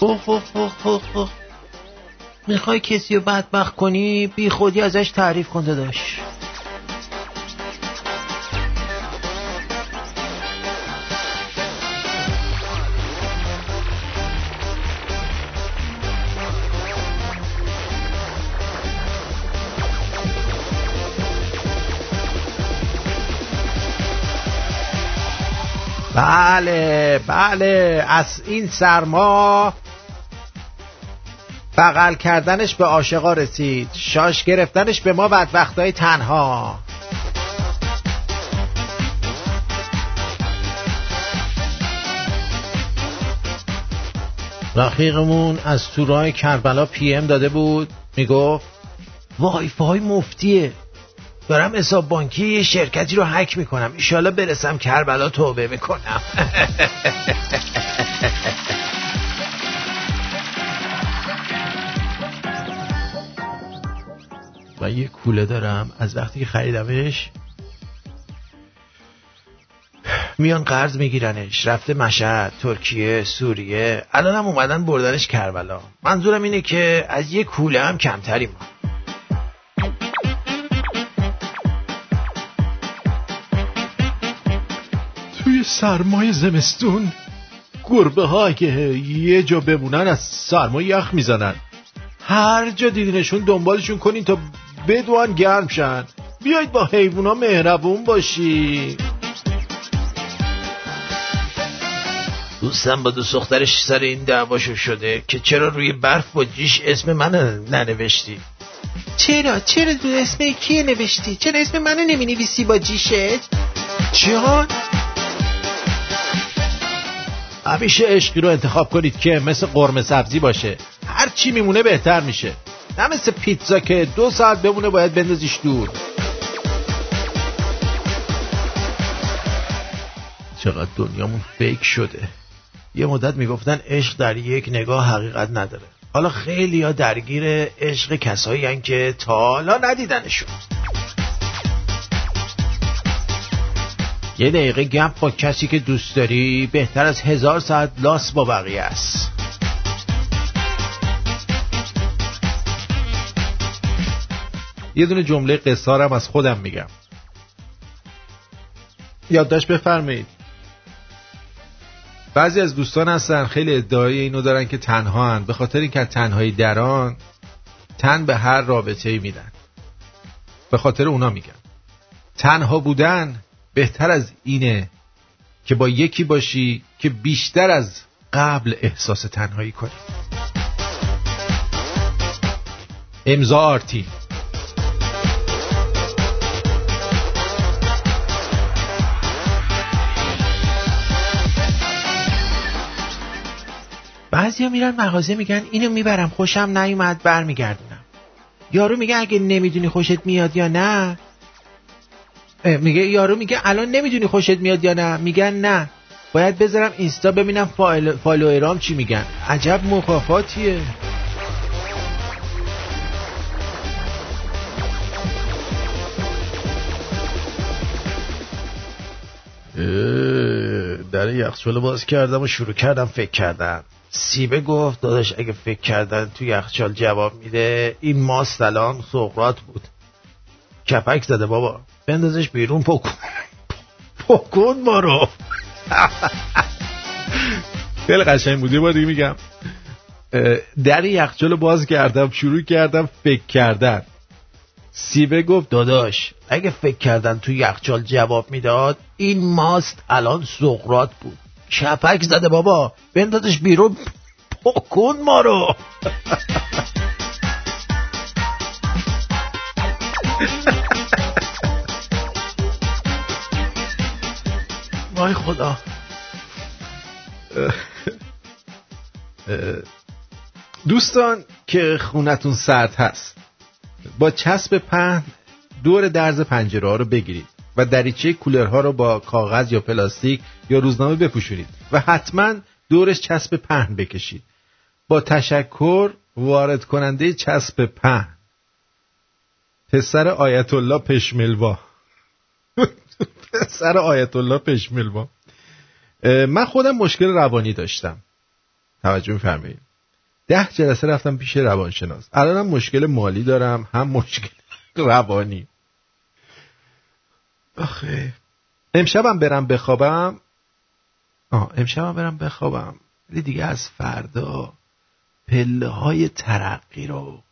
[SPEAKER 2] اوه اوه اوه اوه اوه. می‌خوای کسی رو بدبخت کنی؟ بی خودی ازش تعریف کن داداش.
[SPEAKER 20] بله بله. از این سرما بغل کردنش به عاشقا رسید. شاش گرفتنش به ما بدبختای تنها. رقیقمون از تورای کربلا پی ام داده بود. می‌گفت وای فای مفتیه. دارم حساب بانکی یه شرکتی رو حک می‌کنم. ایشالا برسم کربلا توبه می‌کنم. من یه کوله دارم. از وقتی که خریدمش میان قرض میگیرنش. رفته مشهد ترکیه سوریه. الان هم اومدن بردنش کربلا. منظورم اینه که از یه کوله هم کمتریم ما
[SPEAKER 2] سرمای زمستون. گربه ها که یه جا بمونن از سرما یخ می‌زنن. هر جا دیدینشون دنبالشون کنین تا بدوان گرم شن. بیایید با حیوونا مهربون باشی
[SPEAKER 20] دوستم با دو سخترش سر این دعواشو شده که چرا روی برف با جیش اسم من ننوشتی؟
[SPEAKER 21] چرا؟ چرا دو اسم کیه نوشتی؟ چرا اسم منو نمی نویسی با جیشت؟
[SPEAKER 20] جان همیشه عشقی رو انتخاب کنید که مثل قرمه سبزی باشه. هر چی میمونه بهتر میشه. نه مثل پیتزا که دو ساعت بمونه باید بندازیش دور. چقدر دنیامون فیک شده. یه مدت می‌گفتن عشق در یک نگاه حقیقت نداره. حالا خیلی ها درگیر عشق کسایی هن که تا حالا ندیدنشون. یه دقیقه گپ با کسی که دوست داری بهتر از هزار ساعت لاس با بقیه است.
[SPEAKER 2] یه دونه جمله قصارم از خودم میگم. یادداشت بفرمایید. بعضی از دوستان هستن خیلی ادعای اینو دارن که تنها هن. به خاطر اینکه تنهایی دران تن به هر رابطه ای میدن. به خاطر اونا میگن تنها بودن بهتر از اینه که با یکی باشی که بیشتر از قبل احساس تنهایی کنی. امضا آرتی.
[SPEAKER 21] بعضیا میرن مغازه میگن اینو می‌برم خوشم نیومد برمیگردونم. یارو میگه اگه نمی‌دونی خوشت میاد یا نه میگه یارو میگه الان نمی‌دونی خوشت میاد یا نه. میگن نه. باید بذارم اینستا ببینم فالوئرام چی میگن. عجب مخافاتیه.
[SPEAKER 20] در یخچال باز کردم و شروع کردم فکر کردم سیبه گفت داداش اگه فکر کردن تو یخچال جواب میده این ماست الان سقرات بود. کپک زده بابا. بندازش بیرون پکن پکن ما رو
[SPEAKER 2] خیلی قشنگ بودی با دیگه میگم. در یخچال باز کردم شروع کردم فکر کردن.
[SPEAKER 20] سیبه گفت داداش اگه فکر کردن تو یخچال جواب می‌داد این ماست الان سقرات بود. کپک زده بابا بندازش بیرون. پکن ما رو وای خدا.
[SPEAKER 2] دوستان که خونتون سرد هست با چسب پهن دور درز پنجره ها رو بگیرید و دریچه کولرها رو با کاغذ یا پلاستیک یا روزنامه بپوشونید و حتما دورش چسب پهن بکشید. با تشکر وارد کننده چسب پهن. پسر آیت الله پشملوا. پسر آیت الله پشملوا من خودم مشکل روانی داشتم. توجه میفرمایید. ده جلسه رفتم پیش روانشناس. الانم مشکل مالی دارم هم مشکل روانی. آخه. امشبم برم بخوابم. آه امشبم برم بخوابم. ولی دیگه از فردا پله های ترقی رو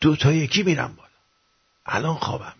[SPEAKER 2] دو تا یکی میرم بالا. الان خوابم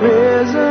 [SPEAKER 16] prison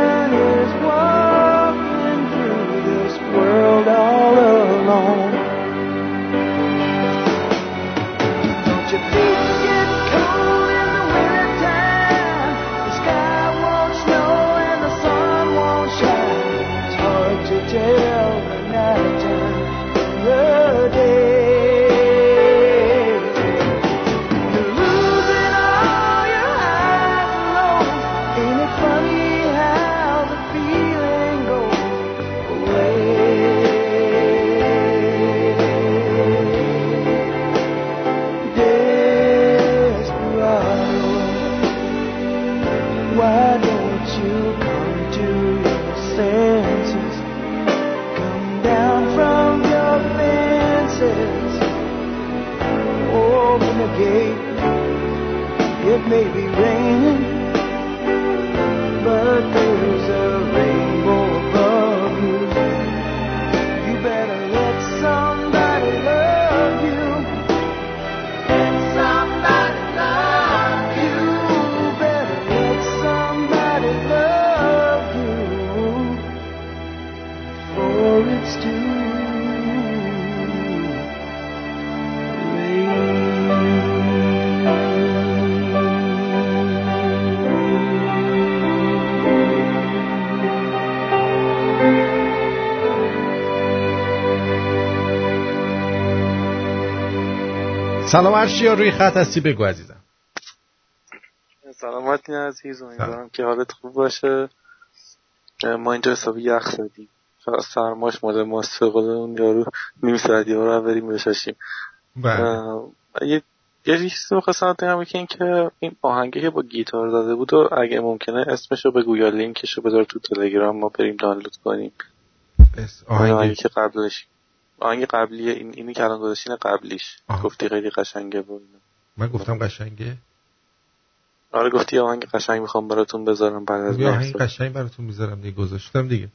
[SPEAKER 2] سلام ارشیا روی خط هستی؟ بگو عزیزم.
[SPEAKER 22] سلامتی عزیز امیدوارم که حالت خوب باشه. ما اینجا حسابی یخ زدیم. سرماش مال ماست. به قول اون یارو نیم ساعتی ها رو بریم بشاشیم.
[SPEAKER 2] بله.
[SPEAKER 22] یه یه چیزی می‌خواستم بگم که این که این آهنگی که با گیتار زده بود و اگه ممکنه اسمش رو بگو یا لینکش رو بذار تو تلگرام. ما بریم دانلود کنیم.
[SPEAKER 2] آهنگی
[SPEAKER 22] که قبلش آهنگ قبلی این اینی که الان گذاشتین قبلیش. گفتی خیلی قشنگه بود
[SPEAKER 2] من گفتم قشنگه.
[SPEAKER 22] آره گفتی آهنگ قشنگ می‌خوام براتون بذارم بعد از
[SPEAKER 2] آهنگ. قشنگ براتون می‌ذارم دیگه گذاشتم دیگه.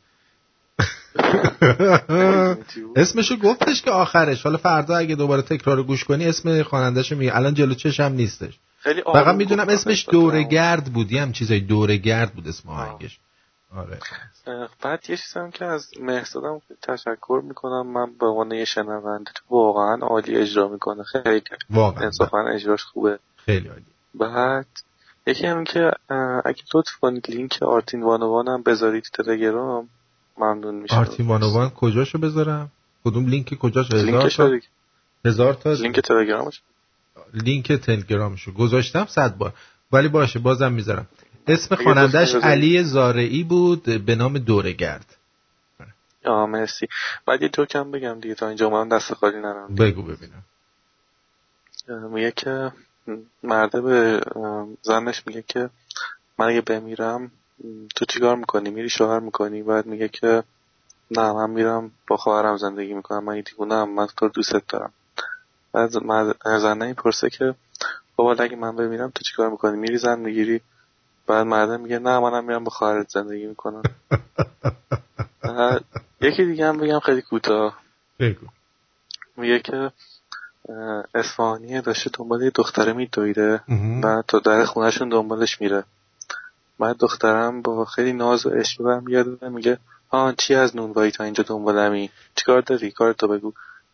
[SPEAKER 2] اسمشو گفتش که آخرش. حالا فردا اگه دوباره تکرار گوش کنی اسم خوانندهشو میگه. الان جلو چشم نیستش.
[SPEAKER 22] خیلی
[SPEAKER 2] فقط می‌دونم اسمش دوره گرد بود. یه هم چیزای دوره گرد بود اسم آهنگش. آره.
[SPEAKER 22] بعد یه چیزم که از مهرزادم تشکر می‌کنم من به عنوان یه شنونده تو واقعا عالی اجرا می‌کنه. خیلی
[SPEAKER 2] واقعا.
[SPEAKER 22] انصافا اجراش خوبه.
[SPEAKER 2] خیلی عالی.
[SPEAKER 22] بعد یکی هم که اگه لطف کنید لینک آرتین وانوان هم بذارید تو تلگرام ممنون میشم.
[SPEAKER 2] آرتین وانوان کجاشو بذارم؟ کدوم لینک کجاش هزار تا. هزار تا؟
[SPEAKER 22] لینک تلگرامش.
[SPEAKER 2] لینک تلگرامشو. گذاشتم صد بار. ولی باشه بازم می‌ذارم. اسم خوانندش. علی زارعی بود به نام دورگرد.
[SPEAKER 22] آه مرسی. بعد یه جوکم بگم دیگه تا اینجا من دست خالی نرم.
[SPEAKER 2] بگو ببینم.
[SPEAKER 22] میگه که مرده به زنش میگه که من اگه بمیرم تو چیکار می‌کنی؟ میری شوهر می‌کنی؟ بعد میگه که نه من میرم با خواهرم زندگی می‌کنم. من دیوونه ام من تو رو دوست دارم. بعد زنه این پرسه که بابا اگه من بمیرم تو چیکار می‌کنی؟ میری زن می‌گیری. بعد مرده میگه نه منم میرم با خواهرت زندگی می‌کنم. یکی دیگه هم بگم خیلی کوتاه.
[SPEAKER 2] بگو.
[SPEAKER 22] میگه که اسفانیه داشته دنبال یه دختره میدویده و تا در خونهشون دنبالش میره. بعد دخترم با خیلی ناز و عشق برمیگرده میگه آن چی از نونوایی تا اینجا دنبالمی چیکار داری؟ کار تو بگو.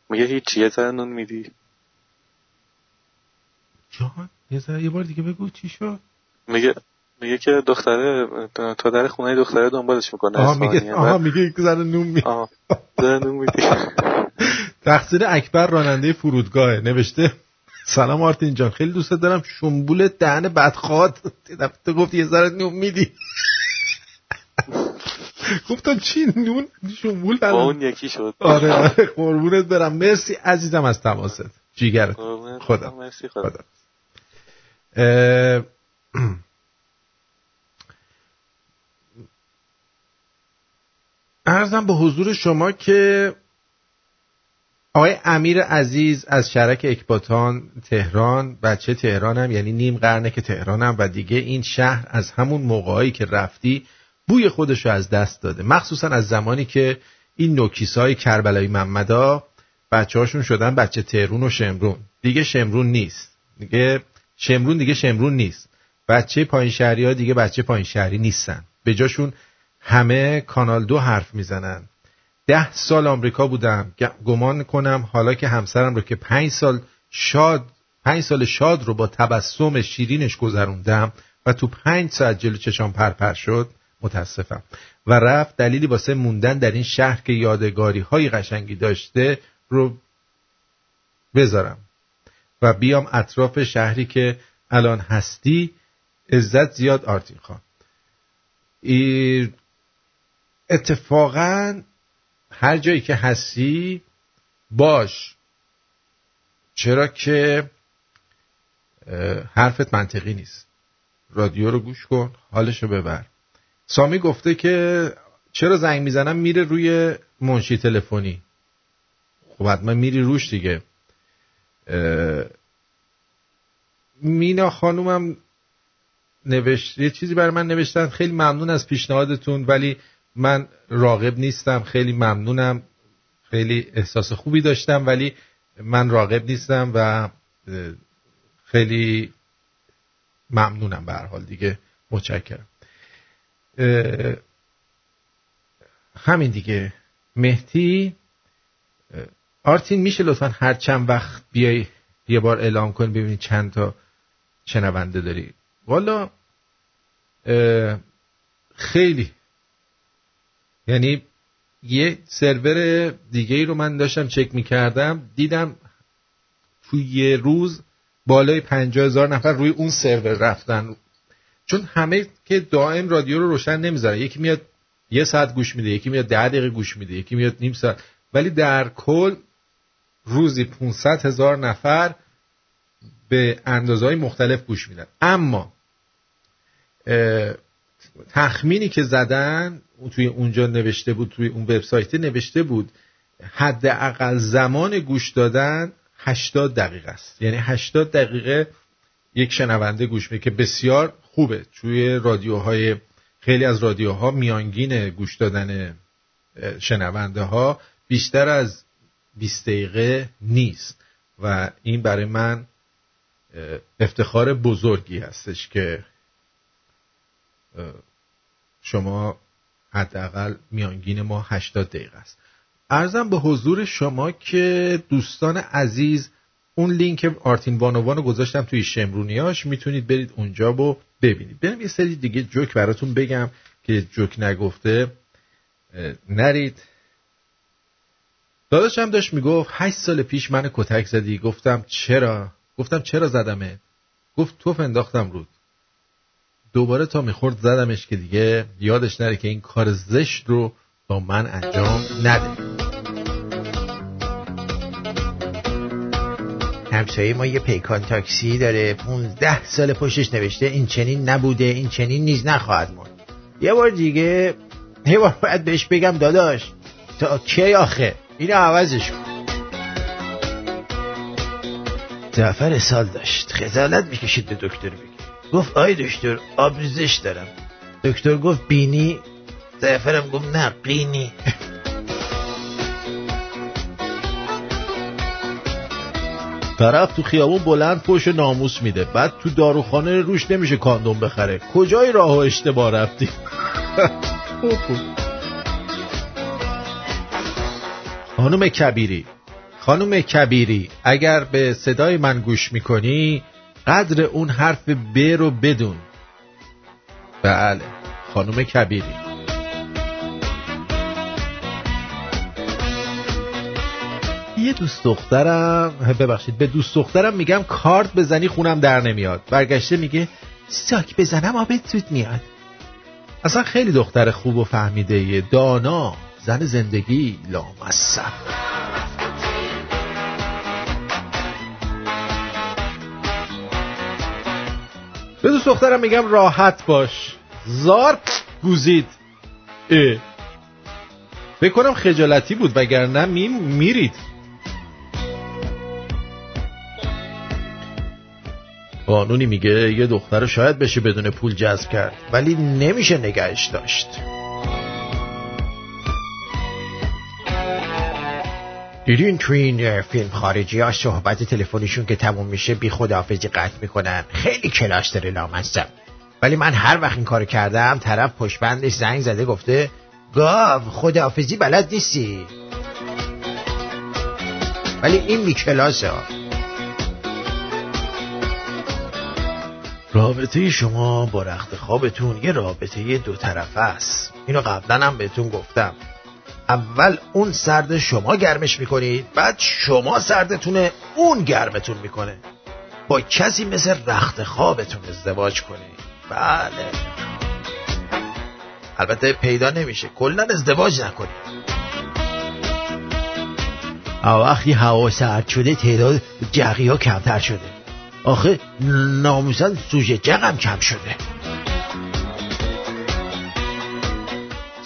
[SPEAKER 22] میگه هیچی یه ذره نون میدی.
[SPEAKER 2] جان یه ذره یه بار دیگه بگو چی شد.
[SPEAKER 22] میگه میگه که دختره تا در خونه دختره دنبالش می‌کنه.
[SPEAKER 2] آها میگه آها میگه یک ذره نون میدی
[SPEAKER 22] آها نون میدی
[SPEAKER 2] تقصیر اکبر راننده فرودگاه نوشته سلام آرتین جان خیلی دوست دارم شنبول دهن بدخواد. تو گفت یه ذره نون میدی. گفتم چی نون؟ شنبول
[SPEAKER 22] با اون یکی شد.
[SPEAKER 2] آره آره قربونت برم. مرسی عزیزم از تماست جیگرت. خدا.
[SPEAKER 22] مرسی خدا.
[SPEAKER 2] ارزم به حضور شما که آقای امیر عزیز از شرک اکباتان تهران بچه تهرانم یعنی نیم قرنه که تهرانم و دیگه این شهر از همون موقعایی که رفتی بوی خودشو از دست داده. مخصوصا از زمانی که این نوکیس های کربلایی محمدا بچه هاشون شدن بچه تهرون و شمرون. دیگه شمرون نیست. دیگه شمرون دیگه شمرون نیست. بچه پایین شهری ها دیگه بچه پایین شهری نیستن. به جاشون همه کانال دو حرف می‌زنن. ده سال آمریکا بودم. گمان کنم حالا که همسرم رو که پنج سال شاد پنج سال شاد رو با تبسم شیرینش گذروندم و تو پنج ساعت جلو چشام پرپر شد متاسفم. و رفت دلیلی واسه موندن در این شهر که یادگاری های قشنگی داشته رو بذارم. و بیام اطراف شهری که الان هستی عزت زیاد آرتین خان. اتفاقا هر جایی که هستی باش. چرا که حرفت منطقی نیست. رادیو رو گوش کن حالشو ببر. سامی گفته که چرا زنگ می‌زنم؟ میره روی منشی تلفنی. خب حتما میری روش دیگه. مینا خانومم نوشت یه چیزی برای من نوشتن. خیلی ممنون از پیشنهادتون ولی من راغب نیستم خیلی ممنونم خیلی احساس خوبی داشتم ولی من راغب نیستم و خیلی ممنونم به هر حال دیگه متشکرم. همین دیگه. مهدی آرتین میشه لطفا هر چند وقت بیای یه بار اعلام کن ببینید چند تا شنونده داری. والا خیلی یعنی یه سرور دیگه ای رو من داشتم چک می‌کردم دیدم توی یه روز بالای پنجاه هزار نفر روی اون سرور رفتن. چون همه که دائم رادیو رو روشن نمی‌ذارن. یکی میاد یه ساعت گوش میده یکی میاد ده دقیقه گوش میده یکی میاد نیم ساعت. ولی در کل روزی 500 هزار نفر به اندازه های مختلف گوش میدن. اما تخمینی که زدن توی اونجا نوشته بود توی اون وبسایت نوشته بود حداقل زمان گوش دادن 80 دقیقه است. یعنی 80 دقیقه یک شنونده گوش میده که بسیار خوبه. توی رادیوهای خیلی از رادیوها میانگین گوش دادن شنونده ها بیشتر از 20 دقیقه نیست. و این برای من افتخار بزرگی هستش که شما حداقل میانگین ما 80 دقیقه است. ارزم به حضور شما که دوستان عزیز اون لینک آرتین بانوان رو گذاشتم توی شمرونیاش می‌تونید برید اونجا و ببینید. بریم یه سری دیگه جوک براتون بگم که جوک نگفته. نرید. داداشم داشت می‌گفت هشت سال پیش من کتک زدی. گفتم چرا؟ گفتم چرا زدمه گفت توف انداختم رود. دوباره تا می‌خورد زدمش که دیگه یادش نره که این کار زشت رو با من انجام نده.
[SPEAKER 20] همسایه ما یه پیکان تاکسی داره. 15 سال پشتش نوشته. این چنین نبوده این چنین نیز نخواهد ماند یه بار دیگه یه بار باید بهش بگم داداش تا کی آخه؟ اینو عوضش کن. زعفر سال داشت. خجالت می‌کشید به دکتر بگی گفت آی دکتر آبریزش دارم. دکتر گفت بینی؟ زعفرم گفت نه قینی.
[SPEAKER 2] طرف تو خیابون بلند پشت ناموس میده. بعد تو داروخانه روش نمیشه کاندوم بخره. کجای راه و اشتباه رفتی؟ خانم کبیری. خانم کبیری اگر به صدای من گوش می‌کنی قدر اون حرف ب رو بدون. بله خانم کبیری. یه دوست دخترم ببخشید به دوست دخترم میگم کارت بزنی خونم در نمیاد. برگشته میگه ساک بزنم آبت زود میاد. اصلا خیلی دختر خوب و فهمیده دانا زن زندگی لامصب. به دوست دخترم میگم راحت باش. زار گوزید. اه. بکنم خجالتی بود وگرنه می میرید. قانونی میگه یه دختر شاید بشه بدون پول جذب کرد ولی نمیشه نگهش داشت.
[SPEAKER 20] دیدین تو این فیلم خارجی ها صحبت تلفنشون که تموم میشه بی خداحافظی قطع می‌کنن. خیلی کلاش داره لامصب ولی من هر وقت این کار کردم طرف پشبندش زنگ زده گفته گاو خداحافظی بلد نیستی. ولی این بی کلاسه. ها رابطه شما با رخت خوابتون یه رابطه دو طرفه است. اینو قبلا هم بهتون گفتم. اول اون سرد شما گرمش می‌کنید بعد شما سردتونه اون گرمتون می‌کنه. با کسی مثل رخت خوابتون ازدواج کنید بله. البته پیدا نمیشه. کلا ازدواج نکنید وقتی هوا سرد شده تعداد جغی ها کمتر شده. آخه ناموسن سوژه جغم کم شده.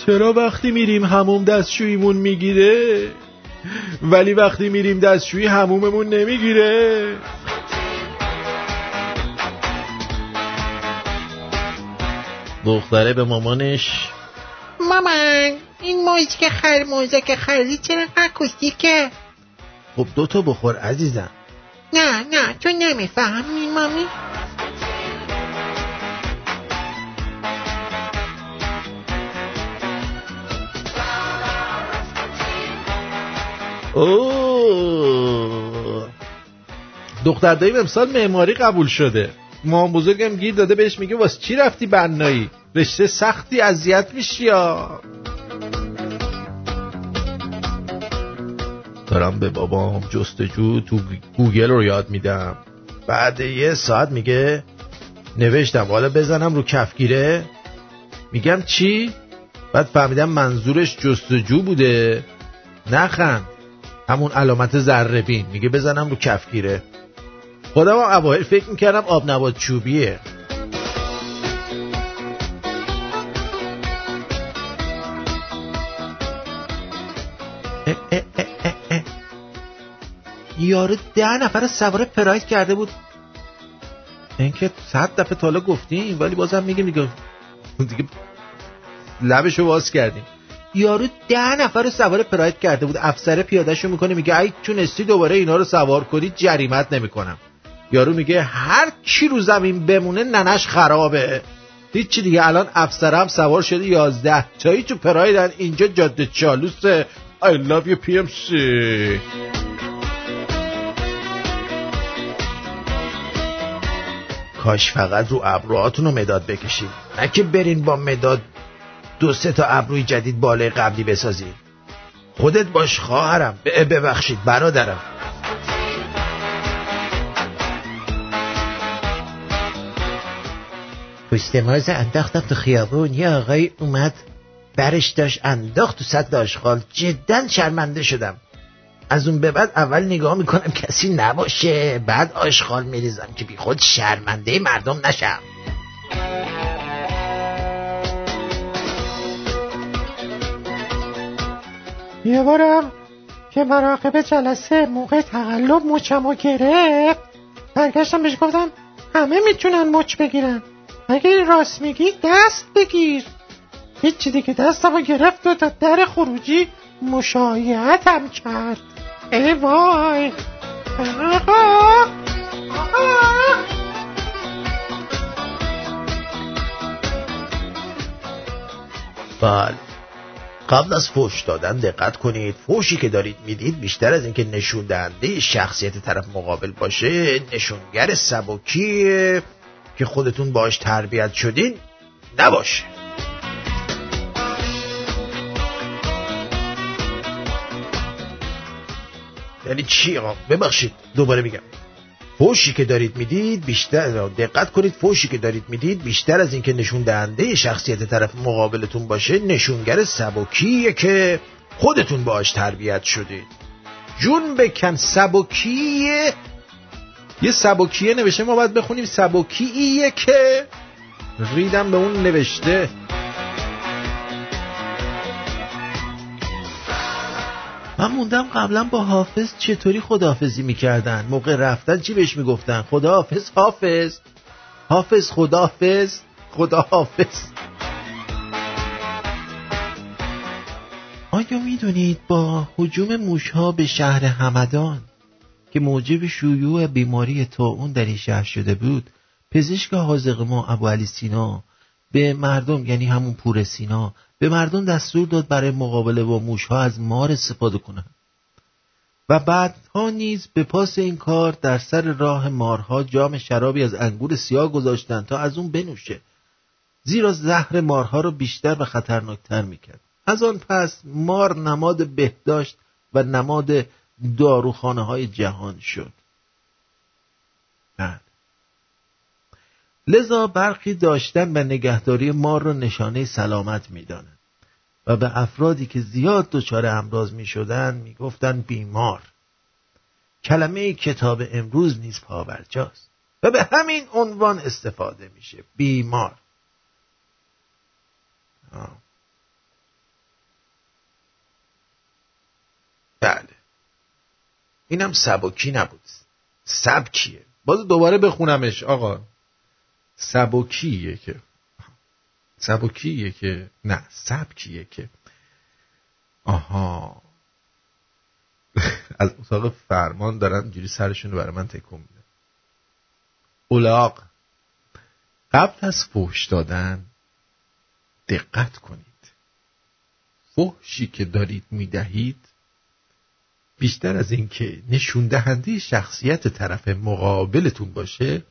[SPEAKER 2] چرا وقتی میریم هموم دستشویمون می‌گیره؟ ولی وقتی میریم دستشویی هموممون نمی‌گیره. دختره به مامانش
[SPEAKER 21] مامان این موزیک خر موزیک خریدی چرا اکوستیکه
[SPEAKER 20] خب دوتا بخور عزیزم.
[SPEAKER 21] نه نه تو نمی‌فهمی مامی.
[SPEAKER 2] دختر داییم امسال معماری قبول شده. مام بزرگم گیر داده بهش میگه واسه چی رفتی بنایی؟ رشته سختی اذیت میشی یا؟ دارم به بابام جستجو تو گوگل رو یاد میدم. بعد یه ساعت میگه نوشتم حالا بزنم رو کفگیره. میگم چی؟ بعد فهمیدم منظورش جستجو بوده. نخند. همون علامت ذره بین میگه بزنم رو کفگیره. خودم اوایل فکر می‌کردم آب نبات چوبیه.
[SPEAKER 20] یارو ده نفر سوار پراید کرده بود.
[SPEAKER 2] اینکه صد دفعه تالا گفتیم ولی بازم میگیم دیگه دیگه لبشو باز کردیم.
[SPEAKER 20] یارو ده نفر رو سوار پراید کرده بود. افسر پیادهشو می‌کنه میگه ای تونستی دوباره اینا رو سوار کنی؟ جریمت نمی‌کنم.
[SPEAKER 2] یارو میگه هر کی رو زمین بمونه ننش خرابه. هیچی دیگه. الان افسرم سوار شده یازده تایی تو پرایدن. اینجا جاده چالوسه. I love you PMC
[SPEAKER 20] کاش فقط رو ابروهاتون رو مداد بکشید. نه که برین با مداد دو سه تا ابروی جدید بالای قبلی بسازید خودت باش خواهرم. ببخشید برادرم. پشت ماز انداختم تو خیابون. یه آقای اومد برش داشت انداخت تو سطل آشغال. جدا شرمنده شدم. از اون به بعد اول نگاه می‌کنم کسی نباشه بعد آشغال میریزم که بی خود شرمنده مردم نشم.
[SPEAKER 21] یه بارم که مراقب جلسه موقع تقلب مچمو گرفت. برگشتم بهش گفتم
[SPEAKER 23] همه می‌تونن مچ بگیرن. اگه راست میگی دست بگیر. هیچی دیگه دستمو گرفت و تا در خروجی مشایعتم کرد. ای وای. آقا.
[SPEAKER 2] بله. قبل از فوش دادن دقت کنید. فوشی که دارید می‌دید بیشتر از اینکه نشون دهنده شخصیت طرف مقابل باشه نشونگر سبکیه که خودتون باش تربیت شدین نباشه. یعنی چی آقا؟ ببخشید دوباره میگم. فوشی که دارید می‌دید بیشتر دقت کنید فوشی که دارید می‌دید بیشتر از اینکه نشون دهنده شخصیت طرف مقابلتون باشه نشونگر سبکیه که خودتون باش تربیت شدید. جون بکن سبکیه. یه سبکیه نوشته ما باید بخونیم سبکیه که ریدم به اون نوشته. من موندم قبلا با حافظ چطوری خداحافظی می‌کردن. موقع رفتن چی بهش می‌گفتن؟ خداحافظ حافظ. حافظ خداحافظ. خداحافظ. آیا می‌دونید با حجوم موشها به شهر همدان که موجب شیوع بیماری اون در این شهر شده بود پزشک حاضق ما ابو علی سینا به مردم یعنی همون پور سینا به مردم دستور داد برای مقابله با موشها از مار استفاده کنند. و بعدها نیز به پاس این کار در سر راه مارها جام شرابی از انگور سیاه گذاشتند تا از اون بنوشه. زیرا زهر مارها را بیشتر و خطرناکتر می‌کرد. از آن پس مار نماد بهداشت و نماد داروخانه های جهان شد. بله لذا برخی داشتن و نگهداری مار را نشانه سلامت می‌دانند. و به افرادی که زیاد دچار امراض می شدن می گفتن بیمار. کلمه کتاب امروز نیز پاورجاست و به همین عنوان استفاده میشه. بیمار. بله. اینم سبکی نبود. سبکیه باز دوباره بخونمش آقا. سبکیه که. سبکیه که. نه سبکیه که. آها. از اتاق فرمان دارن جوری سرشون رو برای من تکون میده. اولاق قبل از فحش دادن دقت کنید. فحشی که دارید می‌دهید بیشتر از اینکه نشون دهنده شخصیت طرف مقابلتون باشه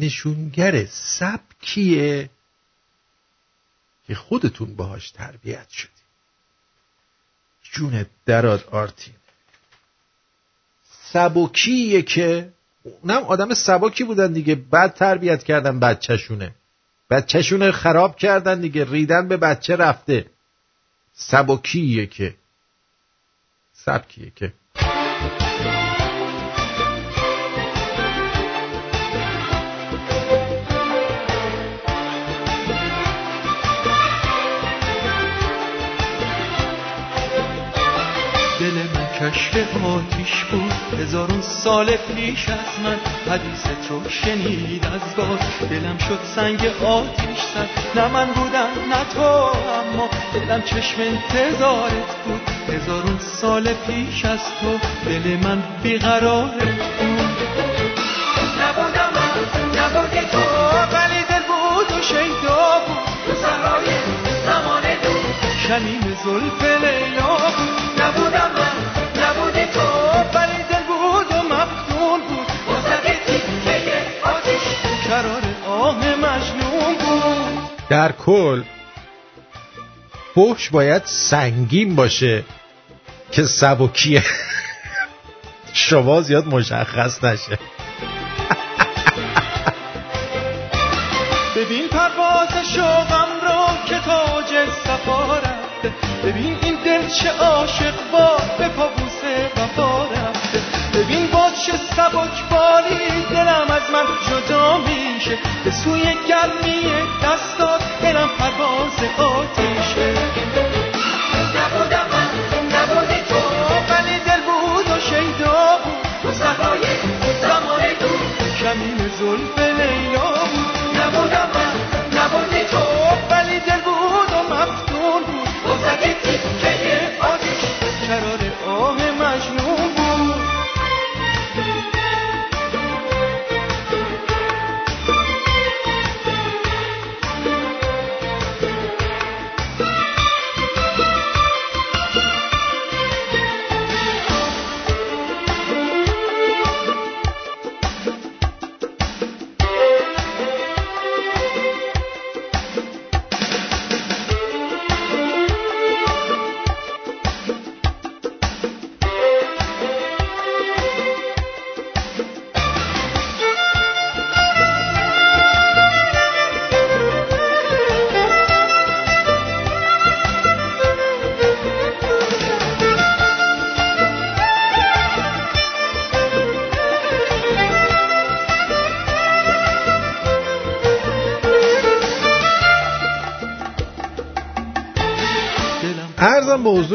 [SPEAKER 2] نشونگر سبکیه که خودتون باهاش تربیت شدی. جون دراد آرتین. سبکیه که اونم آدم سبکی بودن دیگه. بعد تربیت کردن بچهشونه. بچهشونه خراب کردن دیگه. ریدن به بچه رفته. سبکیه که. سبکیه که.
[SPEAKER 20] کشف آتیش بود. هزارون سال پیش از من حدیثت رو شنید از باد دلم شد سنگ آتیش زد. نه من بودم نه تو اما دلم چشم انتظارت بود. هزارون سال پیش از تو دل من بیقرارت بود. نبودم من نبودی تو ولی دل بود و شیدا بود. تو سرای زمان دو. شمیم زلف لیلا
[SPEAKER 24] در کل فحش باید سنگین باشه که سبکیه شما زیاد مشخص نشه.
[SPEAKER 20] ببین پرواز شوقم رو که تاج صفا رفته ببین این دل چه عاشق با به پابوس وفا چه سبک باری دلم از من جدا میشه. به سوی گرمی دستات دلم پرواز آتیشه. نبودم من نبودی تو ولی دل بود و شیدا بود. تو صحرای زمان دور
[SPEAKER 4] کمین زلف لیلا بود. نبودم من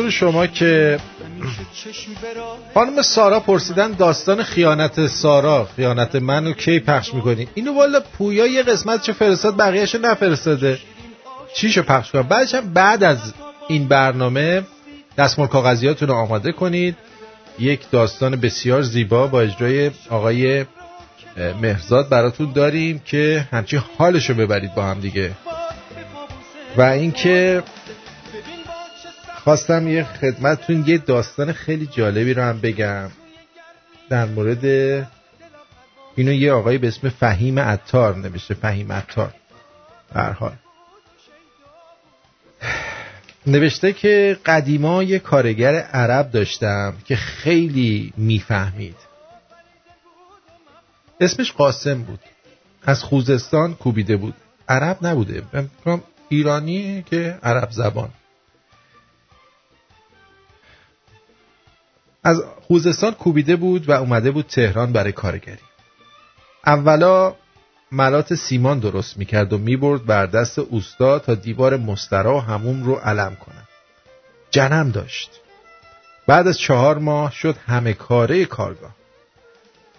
[SPEAKER 2] شما که خانم سارا پرسیدن داستان خیانت سارا خیانت منو کی پخش می‌کنی؟ اینو والا پویا یه قسمت چه فرستاد بقیهشو نفرستاده. چیشو پخش کنم؟ بعدش هم بعد از این برنامه دستمال کاغذیاتون رو آماده کنید. یک داستان بسیار زیبا با اجرای آقای مهرزاد براتون داریم که همچین حالشو ببرید با هم دیگه. و اینکه خواستم یه خدمتتون یه داستان خیلی جالبی رو هم بگم. در مورد اینو یه آقای به اسم فهیم عطار نوشته فهیم عطار. هر حال. نوشته که قدیما یه کارگر عرب داشتم که خیلی می‌فهمید. اسمش قاسم بود. از خوزستان کوبیده بود. عرب نبوده. ایرانی که عرب زبان. از خوزستان کوبیده بود و اومده بود تهران برای کارگری. اولا ملات سیمان درست می‌کرد و می‌برد بر دست اوستا تا دیوار مسترا و هموم رو علم کنه جنم داشت. بعد از چهار ماه شد همه کاره کارگاه.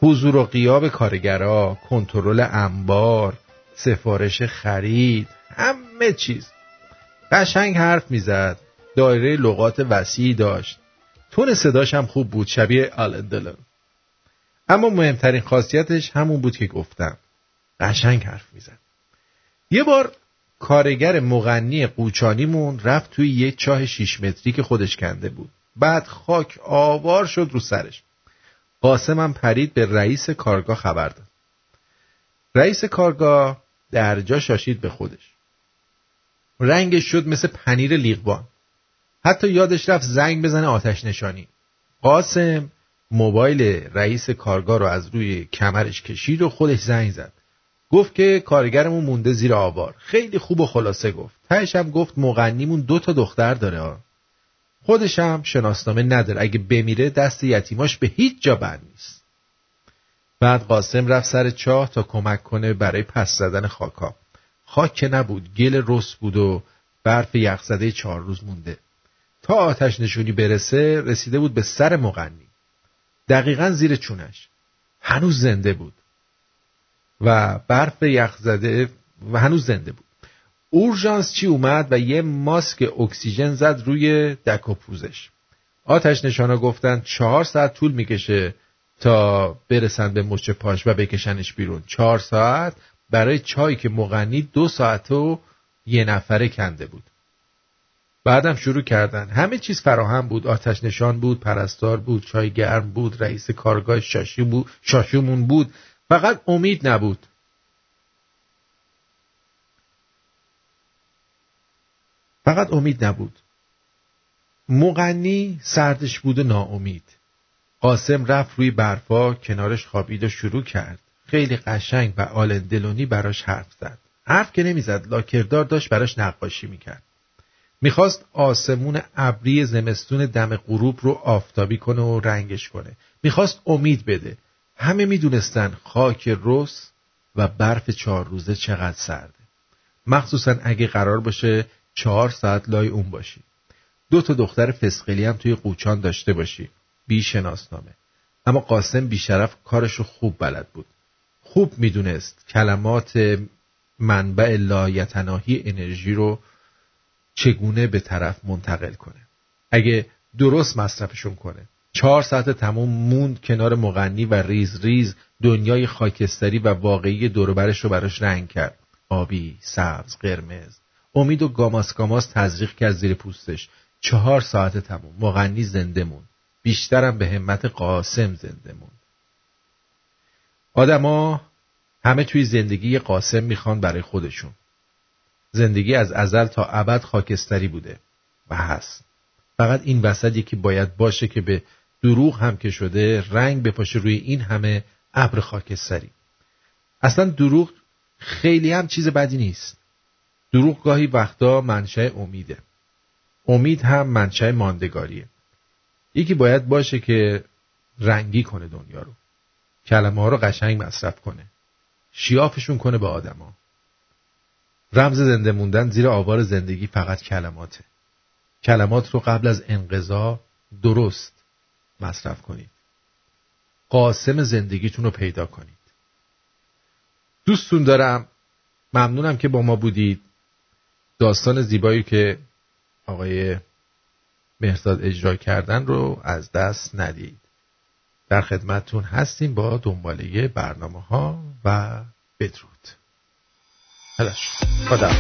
[SPEAKER 2] حضور و قیاب کارگرا کنترل انبار سفارش خرید همه چیز. قشنگ حرف می‌زد. دایره لغات وسیعی داشت. تون صداش هم خوب بود شبیه آلن اما مهمترین خاصیتش همون بود که گفتم. قشنگ حرف می‌زد. یه بار کارگر مغنی قوچانیمون رفت توی یه چاه شیش متری که خودش کنده بود. بعد خاک آوار شد رو سرش. قاسمم پرید به رئیس کارگاه خبر داد. رئیس کارگاه درجا شاشید به خودش. رنگش شد مثل پنیر لیغبان حتی یادش رفت زنگ بزنه آتش نشانی. قاسم موبایل رئیس کارگاه رو از روی کمرش کشید و خودش زنگ زد. گفت که کارگرمون مونده زیر آوار. خیلی خوب و خلاصه گفت. تهش هم گفت مغنیمون دو تا دختر داره. خودش هم شناسنامه نداره. اگه بمیره دست یتیماش به هیچ جا بند نیست. بعد قاسم رفت سر چاه تا کمک کنه برای پس زدن خاکا خاک که نبود گل رس بود و برف یخزده چهار روز مونده. آتش نشونی برسه رسیده بود به سر مغنی. دقیقا زیر چونش. هنوز زنده بود. و برف یخ زده و هنوز زنده بود. اورژانس چی اومد و یه ماسک اکسیژن زد روی دک و پوزش. آتش نشانا گفتن چهار ساعت طول می‌کشه تا برسن به مچ پاش و بکشنش بیرون. چهار ساعت برای چایی که مغنی دو ساعت و یه نفره کنده بود. بعدم شروع کردن. همه چیز فراهم بود. آتش نشان بود پرستار بود چای گرم بود رئیس کارگاه شاشی بود شاشومون بود. فقط امید نبود. فقط امید نبود. مغنی سردش بود و ناامید. قاسم رفت روی برفا کنارش خوابید و شروع کرد. خیلی قشنگ و آلن دلونی براش حرف زد. حرف که نمی‌زد لاکردار داشت براش نقاشی می‌کرد. می‌خواست آسمون ابری زمستون دم غروب رو آفتابی کنه و رنگش کنه. می‌خواست امید بده. همه می‌دونستن خاک رس و برف چهار روزه چقدر سرده. مخصوصا اگه قرار باشه چهار ساعت لای اون باشی. دو تا دختر فسقلی هم توی قوچان داشته باشی. بی شناسنامه. اما قاسم بیشرف کارشو خوب بلد بود. خوب می‌دونست کلمات منبع لایتناهی انرژی رو چگونه به طرف منتقل کنه. اگه درست مصرفشون کنه. چهار ساعت تموم موند کنار مغنی و ریز ریز دنیای خاکستری و واقعی دوربرش رو براش رنگ کرد. آبی، سبز، قرمز. امید و گاماس گاماس تزریق کرد زیر پوستش. چهار ساعت تموم. مغنی زنده موند. بیشترم به همت قاسم زنده موند. آدما همه توی زندگی قاسم می‌خوان برای خودشون. زندگی از ازل تا ابد خاکستری بوده و هست. فقط این وسط یکی باید باشه که به دروغ هم که شده رنگ بپاشه روی این همه ابر خاکستری. اصلا دروغ خیلی هم چیز بدی نیست. دروغ گاهی وقتا منشأ امیده. امید هم منشأ ماندگاریه. یکی باید باشه که رنگی کنه دنیا رو. کلمه ها رو قشنگ مصرف کنه. شیافشون کنه به آدما. رمز زنده موندن زیر آوار زندگی فقط کلماته. کلمات رو قبل از انقضا درست مصرف کنید. قاسم زندگیتون رو پیدا کنید. دوستون دارم. ممنونم که با ما بودید. داستان زیبایی که آقای مهرزاد اجرا کردن رو از دست ندید. در خدمتتون هستیم با دنباله برنامه ها و بدرود. خدا